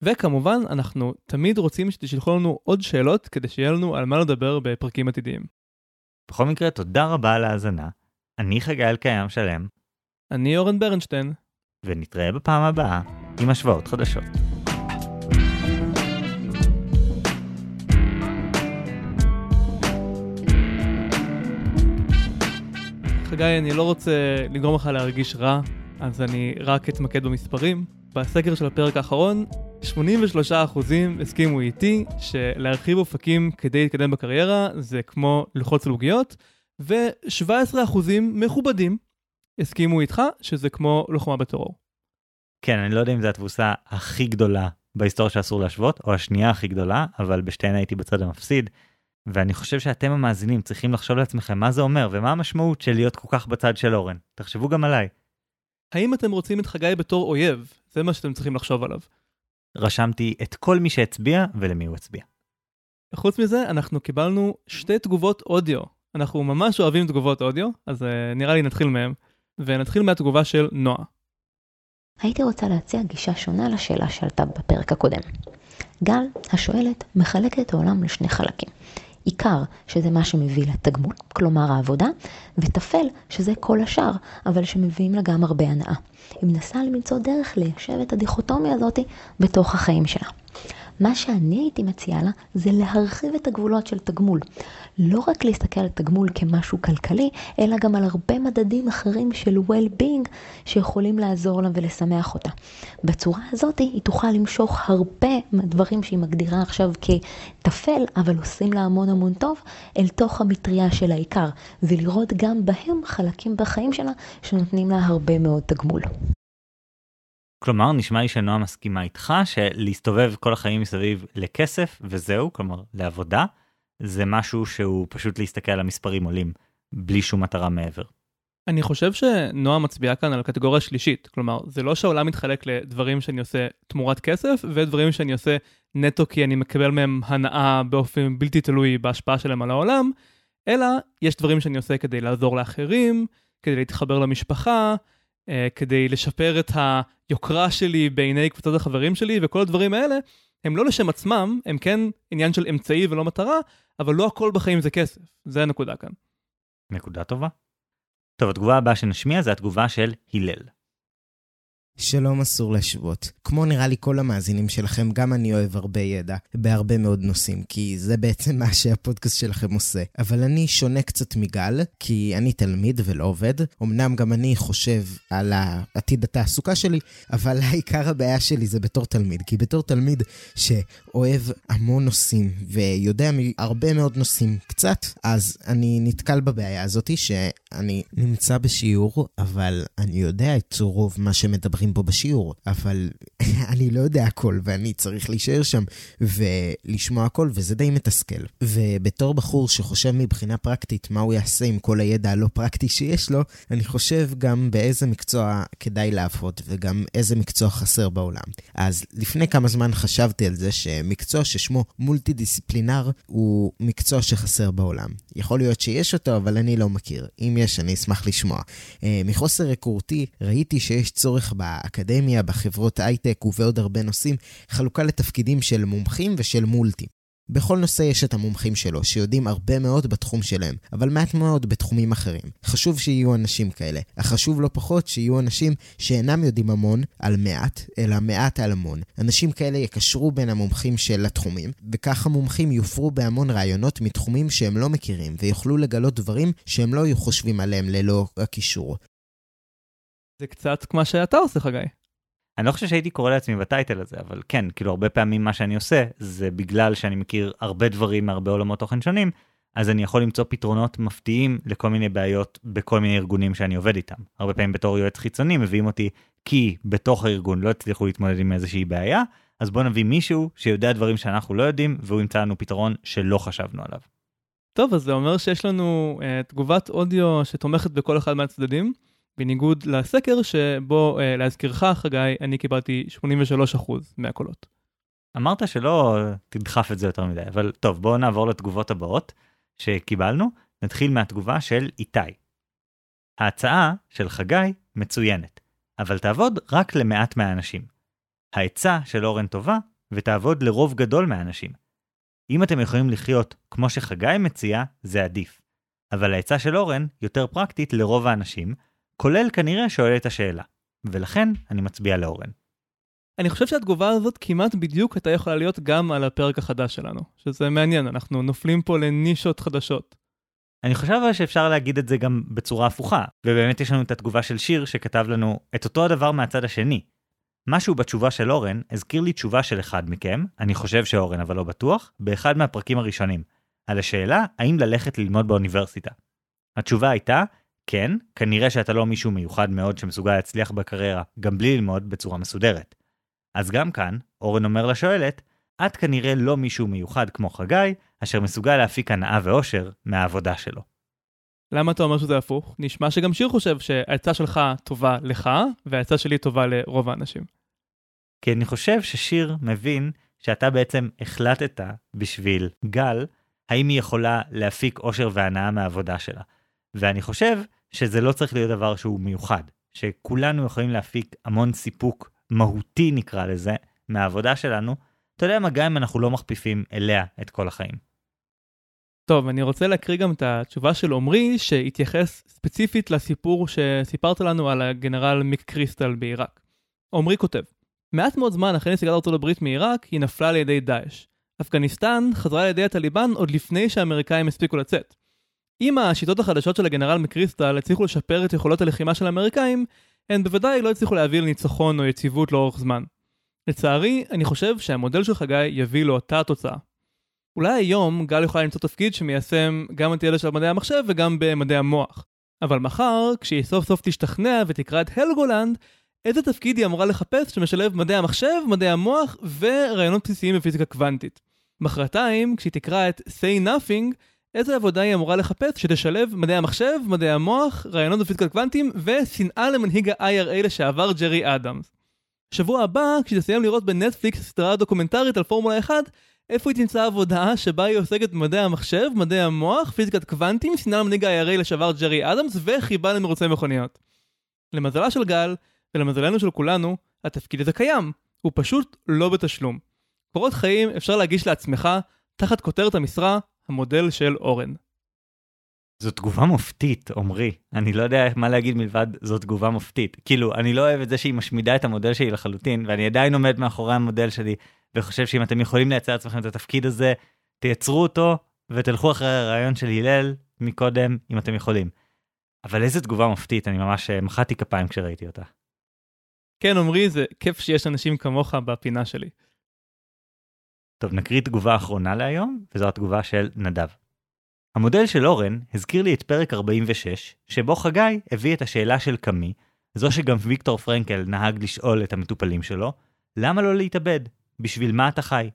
וכמובן, אנחנו תמיד רוצים שתשלחו לנו עוד שאלות כדי שיהיה לנו על מה לדבר בפרקים עתידיים. בכל מקרה, תודה רבה על ההאזנה. אני חגי אלקיים שלם. אני אורן ברנשטיין. ונתראה בפעם הבאה עם השוואות חדשות. חגי, אני לא רוצה לגרום לך להרגיש רע, אז אני רק אתמקד במספרים. בסקר של הפרק האחרון, 83% הסכימו איתי שלהרחיב אופקים כדי להתקדם בקריירה זה כמו ללחוץ על עוגיות, ו-17% מכובדים הסכימו איתך שזה כמו לוחמה בטרור. כן, אני לא יודע אם זו התבוסה הכי גדולה בהיסטוריה שאסור להשוות, או השנייה הכי גדולה, אבל בשתיהן הייתי בצד המפסיד. ואני חושב שאתם המאזינים צריכים לחשוב לעצמכם מה זה אומר ומה המשמעות של להיות כל כך בצד של אורן. תחשבו גם עליי. האם אתם רוצים את חגי בתור אויב? זה מה שאתם צריכים לחשוב עליו. רשמתי את כל מי שהצביע ולמי הוא הצביע. חוץ מזה, אנחנו קיבלנו שתי תגובות אודיו. אנחנו ממש אוהבים תגובות אודיו, אז uh, נראה לי נתחיל מהם. ונתחיל מהתגובה של נועה. הייתי רוצה להציע גישה שונה לשאלה שעלתה בפרק הקודם. גל, השואלת, מחלקת את העולם לשני חלקים. עיקר, שזה מה שמביא לתגמול, כלומר העבודה, וטפל, שזה כל השאר, אבל שמביאים לה גם הרבה הנאה. היא מנסה למצוא דרך ליישב את הדיכוטומיה הזאת בתוך החיים שלה. מה שאני הייתי מציעה לה זה להרחיב את הגבולות של תגמול. לא רק להסתכל על תגמול כמשהו כלכלי, אלא גם על הרבה מדדים אחרים של well-being שיכולים לעזור לה ולשמח אותה. בצורה הזאת היא תוכל למשוך הרבה מהדברים שהיא מגדירה עכשיו כטפל, אבל עושים לה המון המון טוב, אל תוך המטריה של העיקר, ולראות גם בהם חלקים בחיים שלה שנותנים לה הרבה מאוד תגמול. כלומר, נשמע לי שנועה מסכימה איתך שלהסתובב כל החיים מסביב לכסף וזהו, כלומר לעבודה, זה משהו שהוא פשוט להסתכל על המספרים עולים, בלי שום מטרה מעבר. אני חושב שנועה מצביעה כאן על קטגוריה שלישית, כלומר, זה לא שהעולם מתחלק לדברים שאני עושה תמורת כסף, ודברים שאני עושה נטו כי אני מקבל מהם הנאה באופן בלתי תלוי בהשפעה שלהם על העולם, אלא יש דברים שאני עושה כדי לעזור לאחרים, כדי להתחבר למשפחה, כדי לשפר את היוקרה שלי בעיני קבוצות החברים שלי, וכל הדברים האלה הם לא לשם עצמם, הם כן עניין של אמצעי ולא מטרה, אבל לא הכל בחיים זה כסף. זה הנקודה כאן. נקודה טובה. טוב, התגובה הבאה שנשמיע זה התגובה של הלל. שלום אסור להשוות. כמו נראה לי כל המאזינים שלכם, גם אני אוהב הרבה ידע בהרבה מאוד נושאים, כי זה בעצם מה שהפודקאסט שלכם עושה. אבל אני שונה קצת מגל, כי אני תלמיד ולא עובד. אמנם גם אני חושב על עתיד התעסוקה שלי, אבל העיקר הבעיה שלי זה בתור תלמיד. כי בתור תלמיד שאוהב המון נושאים ויודע מהרבה מאוד נושאים קצת, אז אני נתקל בבעיה הזאתי שאני נמצא בשיעור, אבל אני יודע את רוב מה שמדברים פה בשיעור, אבל אני לא יודע הכל, ואני צריך להישאר שם ולשמוע הכל, וזה די מתסכל. ובתור בחור שחושב מבחינה פרקטית מה הוא יעשה עם כל הידע הלא פרקטי שיש לו, אני חושב גם באיזה מקצוע כדאי לעבוד, וגם איזה מקצוע חסר בעולם. אז לפני כמה זמן חשבתי על זה שמקצוע ששמו מולטי דיסציפלינר הוא מקצוע שחסר בעולם. יכול להיות שיש אותו, אבל אני לא מכיר. אם יש, אני אשמח לשמוע. אה, מחוסר היכרותי, ראיתי שיש צורך באקדמיה, בחברות הייטק ובעוד הרבה נושאים, חלוקה לתפקידים של מומחים ושל מולטי. בכל נושא יש את המומחים שלו, שיודעים הרבה מאוד בתחום שלהם, אבל מעט מאוד בתחומים אחרים. חשוב שיהיו אנשים כאלה, אך חשוב לא פחות שיהיו אנשים שאינם יודעים המון על מעט, אלא מעט על המון. אנשים כאלה יקשרו בין המומחים של התחומים, וכך המומחים יופרו בהמון רעיונות מתחומים שהם לא מכירים, ויוכלו לגלות דברים שהם לא היו חושבים עליהם ללא הקישור. זה קצת כמו שאתה עושה, חגי. אני לא חושב שהייתי קורא לעצמי בטייטל הזה, אבל כן, כאילו הרבה פעמים מה שאני עושה, זה בגלל שאני מכיר הרבה דברים מהרבה עולמות תוכן שונים, אז אני יכול למצוא פתרונות מפתיעים לכל מיני בעיות בכל מיני ארגונים שאני עובד איתם. הרבה פעמים בתור יועץ חיצוני מביאים אותי כי בתוך הארגון לא הצליחו להתמודד עם איזושהי בעיה, אז בוא נביא מישהו שיודע דברים שאנחנו לא יודעים, והוא ימצא לנו פתרון שלא חשבנו עליו. טוב, אז זה אומר שיש לנו uh, תגובת אודיו שתומכת בכל אחד מהצדדים. בניגוד לסקר שבו, אה, להזכירך, חגי, אני קיבלתי 83% מהקולות. אמרת שלא תדחף את זה יותר מדי, אבל טוב, בואו נעבור לתגובות הבאות שקיבלנו. נתחיל מהתגובה של איתי. ההצעה של חגי מצוינת, אבל תעבוד רק למעט מהאנשים. העצה של אורן טובה, ותעבוד לרוב גדול מהאנשים. אם אתם יכולים לחיות כמו שחגי מציע, זה עדיף. אבל העצה של אורן יותר פרקטית לרוב האנשים, כולל כנראה שואל את השאלה, ולכן אני מצביע לאורן. אני חושב שהתגובה הזאת כמעט בדיוק הייתה יכולה להיות גם על הפרק החדש שלנו, שזה מעניין, אנחנו נופלים פה לנישות חדשות. אני חושב שאפשר להגיד את זה גם בצורה הפוכה, ובאמת יש לנו את התגובה של שיר שכתב לנו את אותו הדבר מהצד השני. משהו בתשובה של אורן הזכיר לי תשובה של אחד מכם, אני חושב שאורן אבל לא בטוח, באחד מהפרקים הראשונים, על השאלה האם ללכת ללמוד באוניברסיטה. התשובה הייתה כן, כנראה שאתה לא מישהו מיוחד מאוד שמסוגל להצליח בקריירה, גם בלי ללמוד בצורה מסודרת. אז גם כאן, אורן אומר לשואלת, את כנראה לא מישהו מיוחד כמו חגי, אשר מסוגל להפיק הנאה ואושר מהעבודה שלו. למה אתה אומר שזה הפוך? נשמע שגם שיר חושב שהעצה שלך טובה לך, והעצה שלי טובה לרוב האנשים. כי אני חושב ששיר מבין שאתה בעצם החלטת בשביל גל, האם היא יכולה להפיק אושר והנאה מהעבודה שלה. ואני חושב שזה לא צריך להיות דבר שהוא מיוחד, שכולנו יכולים להפיק המון סיפוק מהותי נקרא לזה, מהעבודה שלנו, אתה יודע מה, גם אם אנחנו לא מכפיפים אליה את כל החיים. טוב, אני רוצה להקריא גם את התשובה של עמרי, שהתייחס ספציפית לסיפור שסיפרת לנו על הגנרל מיק קריסטל בעיראק. עמרי כותב, מעט מאוד זמן אחרי נסיגת ארצות הברית מעיראק, היא נפלה על ידי דאעש. אפגניסטן חזרה על ידי הטליבן עוד לפני שהאמריקאים הספיקו לצאת. אם השיטות החדשות של הגנרל מקריסטל הצליחו לשפר את יכולות הלחימה של האמריקאים, הן בוודאי לא הצליחו להביא לניצחון או יציבות לאורך זמן. לצערי, אני חושב שהמודל של חגי יביא לאותה התוצאה. אולי היום גל יכולה למצוא תפקיד שמיישם גם את ידע של מדעי המחשב וגם במדעי המוח. אבל מחר, כשהיא סוף סוף תשתכנע ותקרא את הלגולנד, איזה תפקיד היא אמורה לחפש שמשלב מדעי המחשב, מדעי המוח ורעיונות בסיסיים בפיזיקה קוונטית. מחרתיים, כשהיא תקרא את say nothing, איזה עבודה היא אמורה לחפש שתשלב מדעי המחשב, מדעי המוח, רעיונות בפיזיקה קוונטיים ושנאה למנהיג ה-IRA לשעבר ג'רי אדמס. שבוע הבא, כשתסיים לראות בנטפליקס סדרה דוקומנטרית על פורמולה 1, איפה היא תמצא עבודה שבה היא עוסקת במדעי המחשב, מדעי המוח, פיזיקת קוונטים, שנאה למנהיג ה-IRA לשעבר ג'רי אדמס וחיבה למרוצי מכוניות. למזלה של גל, ולמזלנו של כולנו, התפקיד הזה קיים, הוא פשוט לא בתשלום. קורות חיים אפשר להגיש לעצמך, תחת כותרת המשרה, המודל של אורן. זו תגובה מופתית, עמרי. אני לא יודע מה להגיד מלבד זו תגובה מופתית. כאילו, אני לא אוהב את זה שהיא משמידה את המודל שלי לחלוטין, ואני עדיין עומד מאחורי המודל שלי, וחושב שאם אתם יכולים לייצר לעצמכם את התפקיד הזה, תייצרו אותו, ותלכו אחרי הרעיון של הלל מקודם, אם אתם יכולים. אבל איזה תגובה מופתית, אני ממש אה, מחאתי כפיים כשראיתי אותה. כן, עמרי, זה כיף שיש אנשים כמוך בפינה שלי. טוב, נקריא תגובה אחרונה להיום, וזו התגובה של נדב. המודל של אורן הזכיר לי את פרק 46, שבו חגי הביא את השאלה של קאמי, זו שגם ויקטור פרנקל נהג לשאול את המטופלים שלו, למה לא להתאבד? בשביל מה אתה חי?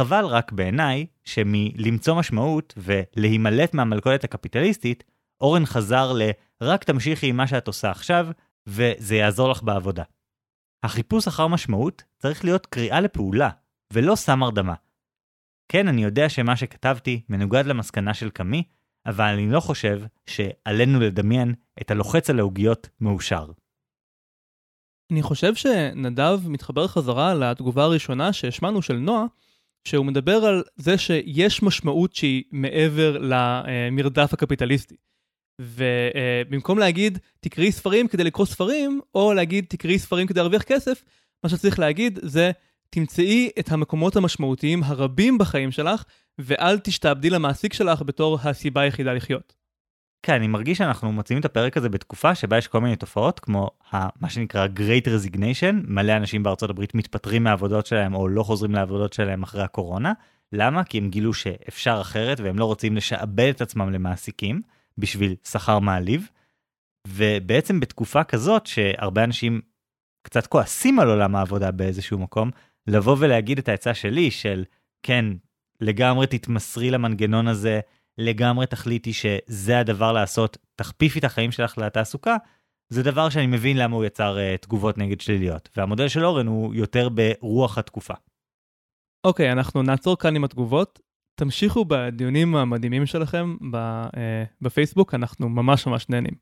חבל רק בעיניי שמלמצוא משמעות ולהימלט מהמלכודת הקפיטליסטית, אורן חזר ל רק תמשיכי עם מה שאת עושה עכשיו, וזה יעזור לך בעבודה. החיפוש אחר משמעות צריך להיות קריאה לפעולה, ולא סם הרדמה. כן, אני יודע שמה שכתבתי מנוגד למסקנה של קאמי, אבל אני לא חושב שעלינו לדמיין את הלוחץ על העוגיות מאושר. אני חושב שנדב מתחבר חזרה לתגובה הראשונה שהשמענו של נועה, שהוא מדבר על זה שיש משמעות שהיא מעבר למרדף הקפיטליסטי. ובמקום להגיד תקראי ספרים כדי לקרוא ספרים, או להגיד תקראי ספרים כדי להרוויח כסף, מה שצריך להגיד זה תמצאי את המקומות המשמעותיים הרבים בחיים שלך, ואל תשתעבדי למעסיק שלך בתור הסיבה היחידה לחיות. כן, אני מרגיש שאנחנו מוצאים את הפרק הזה בתקופה שבה יש כל מיני תופעות, כמו ה, מה שנקרא Great Resignation, מלא אנשים בארצות הברית מתפטרים מהעבודות שלהם או לא חוזרים לעבודות שלהם אחרי הקורונה. למה? כי הם גילו שאפשר אחרת והם לא רוצים לשעבד את עצמם למעסיקים בשביל שכר מעליב. ובעצם בתקופה כזאת שהרבה אנשים קצת כועסים על עולם העבודה באיזשהו מקום, לבוא ולהגיד את העצה שלי של כן, לגמרי תתמסרי למנגנון הזה, לגמרי תחליטי שזה הדבר לעשות, תכפיפי את החיים שלך לתעסוקה, זה דבר שאני מבין למה הוא יצר uh, תגובות נגד שליליות. והמודל של אורן הוא יותר ברוח התקופה. אוקיי, okay, אנחנו נעצור כאן עם התגובות. תמשיכו בדיונים המדהימים שלכם uh, בפייסבוק, אנחנו ממש ממש נהנים.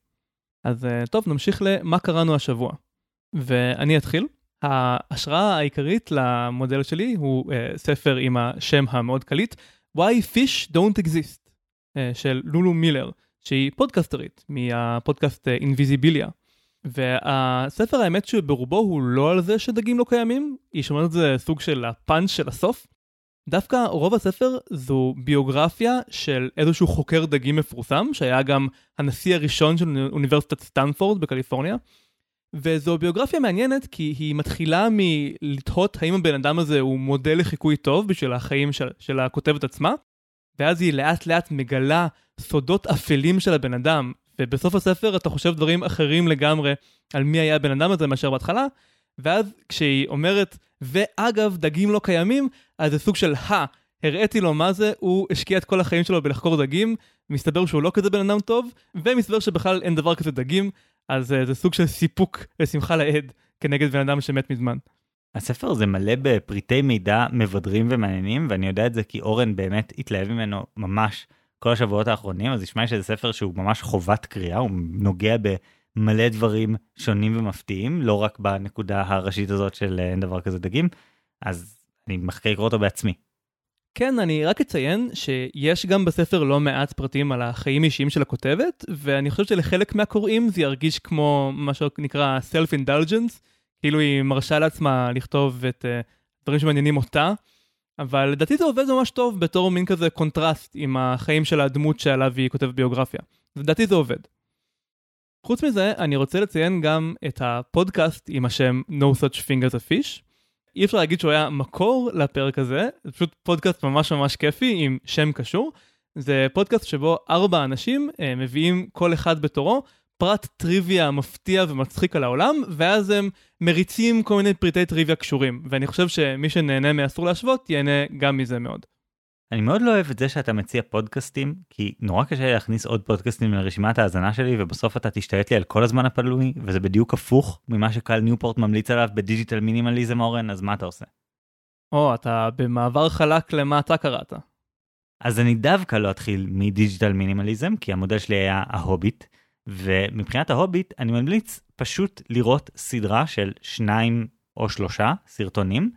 אז uh, טוב, נמשיך למה קראנו השבוע. ואני אתחיל. ההשראה העיקרית למודל שלי הוא uh, ספר עם השם המאוד קליט, Why Fish Don't Exist. אה, של לולו מילר, שהיא פודקסטרית מהפודקאסט אינביזיביליה. והספר האמת שברובו הוא לא על זה שדגים לא קיימים, היא שומעת את זה סוג של הפאנץ' של הסוף. דווקא רוב הספר זו ביוגרפיה של איזשהו חוקר דגים מפורסם, שהיה גם הנשיא הראשון של אוניברסיטת סטנפורד בקליפורניה. וזו ביוגרפיה מעניינת כי היא מתחילה מלתהות האם הבן אדם הזה הוא מודל לחיקוי טוב בשביל החיים של, של הכותבת עצמה, ואז היא לאט לאט מגלה סודות אפלים של הבן אדם, ובסוף הספר אתה חושב דברים אחרים לגמרי על מי היה הבן אדם הזה מאשר בהתחלה, ואז כשהיא אומרת, ואגב, דגים לא קיימים, אז זה סוג של, הא, הראיתי לו מה זה, הוא השקיע את כל החיים שלו בלחקור דגים, מסתבר שהוא לא כזה בן אדם טוב, ומסתבר שבכלל אין דבר כזה דגים, אז uh, זה סוג של סיפוק ושמחה לאיד כנגד בן אדם שמת מזמן. הספר הזה מלא בפריטי מידע מבדרים ומעניינים, ואני יודע את זה כי אורן באמת התלהב ממנו ממש כל השבועות האחרונים, אז נשמע שזה ספר שהוא ממש חובת קריאה, הוא נוגע במלא דברים שונים ומפתיעים, לא רק בנקודה הראשית הזאת של אין דבר כזה דגים, אז אני מחכה לקרוא אותו בעצמי. כן, אני רק אציין שיש גם בספר לא מעט פרטים על החיים האישיים של הכותבת, ואני חושב שלחלק מהקוראים זה ירגיש כמו מה שנקרא self-indulgence, כאילו היא מרשה לעצמה לכתוב את uh, דברים שמעניינים אותה, אבל לדעתי זה עובד ממש טוב בתור מין כזה קונטרסט עם החיים של הדמות שעליו היא כותבת ביוגרפיה. לדעתי זה עובד. חוץ מזה, אני רוצה לציין גם את הפודקאסט עם השם No Such Thing as a Fish. אי אפשר להגיד שהוא היה מקור לפרק הזה, זה פשוט פודקאסט ממש ממש כיפי עם שם קשור. זה פודקאסט שבו ארבע אנשים אה, מביאים כל אחד בתורו פרט טריוויה מפתיע ומצחיק על העולם, ואז הם מריצים כל מיני פריטי טריוויה קשורים. ואני חושב שמי שנהנה מאסור להשוות, ייהנה גם מזה מאוד. אני מאוד לא אוהב את זה שאתה מציע פודקאסטים, כי נורא קשה לי להכניס עוד פודקאסטים לרשימת ההאזנה שלי, ובסוף אתה תשתלט לי על כל הזמן הפנוי, וזה בדיוק הפוך ממה שקהל ניופורט ממליץ עליו בדיגיטל מינימליזם אורן, אז מה אתה עושה? או, אתה במעבר חלק למה אתה קראת. אז אני דווקא לא אתחיל מדיגיטל מינימליזם, כי המודל שלי היה ההוביט, ומבחינת ההוביט אני ממליץ פשוט לראות סדרה של שניים או שלושה סרטונים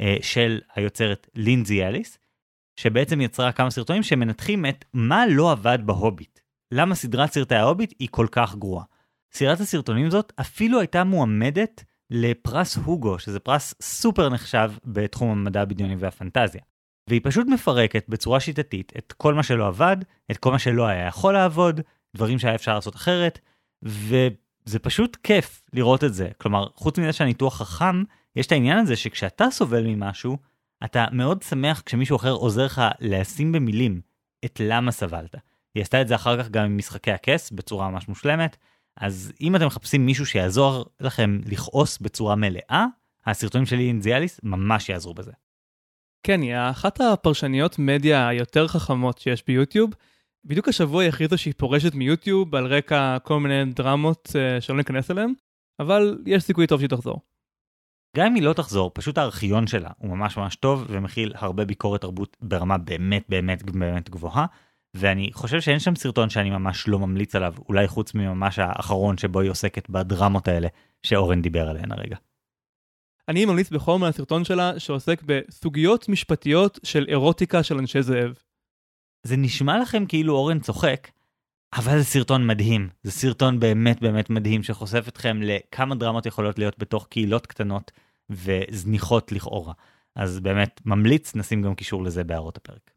אה, של היוצרת לינזי אליס, שבעצם יצרה כמה סרטונים שמנתחים את מה לא עבד בהוביט. למה סדרת סרטי ההוביט היא כל כך גרועה. סדרת הסרטונים הזאת אפילו הייתה מועמדת לפרס הוגו, שזה פרס סופר נחשב בתחום המדע הבדיוני והפנטזיה. והיא פשוט מפרקת בצורה שיטתית את כל מה שלא עבד, את כל מה שלא היה יכול לעבוד, דברים שהיה אפשר לעשות אחרת, וזה פשוט כיף לראות את זה. כלומר, חוץ מזה שהניתוח חכם, יש את העניין הזה שכשאתה סובל ממשהו, אתה מאוד שמח כשמישהו אחר עוזר לך לשים במילים את למה סבלת. היא עשתה את זה אחר כך גם עם משחקי הכס בצורה ממש מושלמת, אז אם אתם מחפשים מישהו שיעזור לכם לכעוס בצורה מלאה, הסרטונים שלי אינזיאליס ממש יעזרו בזה. כן, היא אחת הפרשניות מדיה היותר חכמות שיש ביוטיוב. בדיוק השבוע היא הכריזה שהיא פורשת מיוטיוב על רקע כל מיני דרמות uh, שלא ניכנס אליהן, אבל יש סיכוי טוב שהיא תחזור. גם אם היא לא תחזור, פשוט הארכיון שלה הוא ממש ממש טוב ומכיל הרבה ביקורת תרבות ברמה באמת באמת באמת גבוהה, ואני חושב שאין שם סרטון שאני ממש לא ממליץ עליו, אולי חוץ מממש האחרון שבו היא עוסקת בדרמות האלה שאורן דיבר עליהן הרגע. אני ממליץ בכל מהסרטון שלה שעוסק בסוגיות משפטיות של אירוטיקה של אנשי זאב. זה נשמע לכם כאילו אורן צוחק, אבל זה סרטון מדהים. זה סרטון באמת באמת מדהים שחושף אתכם לכמה דרמות יכולות להיות בתוך קהילות קטנות וזניחות לכאורה. אז באמת ממליץ, נשים גם קישור לזה בהערות הפרק.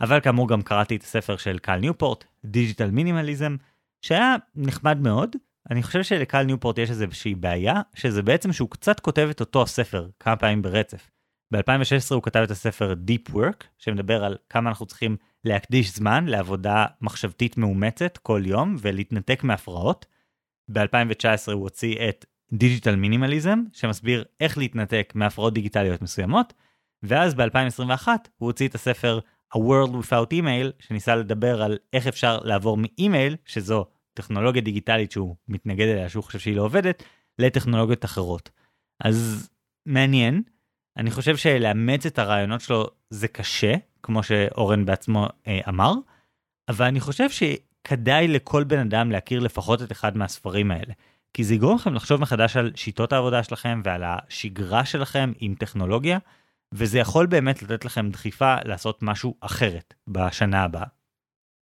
אבל כאמור גם קראתי את הספר של קל ניופורט, Digital Minimalism, שהיה נחמד מאוד. אני חושב שלקל ניופורט יש איזושהי בעיה, שזה בעצם שהוא קצת כותב את אותו הספר כמה פעמים ברצף. ב-2016 הוא כתב את הספר Deep Work, שמדבר על כמה אנחנו צריכים להקדיש זמן לעבודה מחשבתית מאומצת כל יום ולהתנתק מהפרעות. ב-2019 הוא הוציא את Digital Minimalism, שמסביר איך להתנתק מהפרעות דיגיטליות מסוימות, ואז ב-2021 הוא הוציא את הספר A World Without Email, שניסה לדבר על איך אפשר לעבור מאימייל, שזו טכנולוגיה דיגיטלית שהוא מתנגד אליה, שהוא חושב שהיא לא עובדת, לטכנולוגיות אחרות. אז מעניין. אני חושב שלאמץ את הרעיונות שלו זה קשה, כמו שאורן בעצמו אה, אמר, אבל אני חושב שכדאי לכל בן אדם להכיר לפחות את אחד מהספרים האלה. כי זה יגרום לכם לחשוב מחדש על שיטות העבודה שלכם ועל השגרה שלכם עם טכנולוגיה, וזה יכול באמת לתת לכם דחיפה לעשות משהו אחרת בשנה הבאה.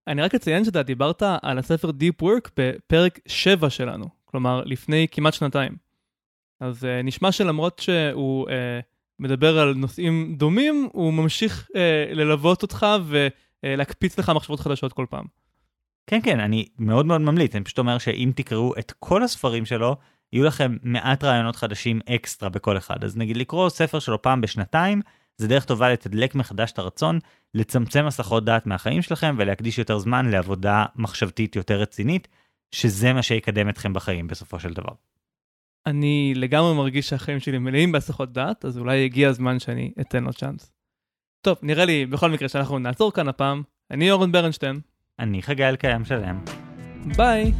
אני רק אציין שאתה דיברת על הספר Deep Work בפרק 7 שלנו, כלומר לפני כמעט שנתיים. אז uh, נשמע שלמרות שהוא uh, מדבר על נושאים דומים, הוא ממשיך אה, ללוות אותך ולהקפיץ לך מחשבות חדשות כל פעם. כן, כן, אני מאוד מאוד ממליץ, אני פשוט אומר שאם תקראו את כל הספרים שלו, יהיו לכם מעט רעיונות חדשים אקסטרה בכל אחד. אז נגיד לקרוא ספר שלו פעם בשנתיים, זה דרך טובה לתדלק מחדש את הרצון, לצמצם הסחות דעת מהחיים שלכם ולהקדיש יותר זמן לעבודה מחשבתית יותר רצינית, שזה מה שיקדם אתכם בחיים בסופו של דבר. אני לגמרי מרגיש שהחיים שלי מלאים בהסחות דעת, אז אולי הגיע הזמן שאני אתן לו צ'אנס. טוב, נראה לי בכל מקרה שאנחנו נעצור כאן הפעם. אני אורן ברנשטיין. אני חגי אלקיים שלם. ביי.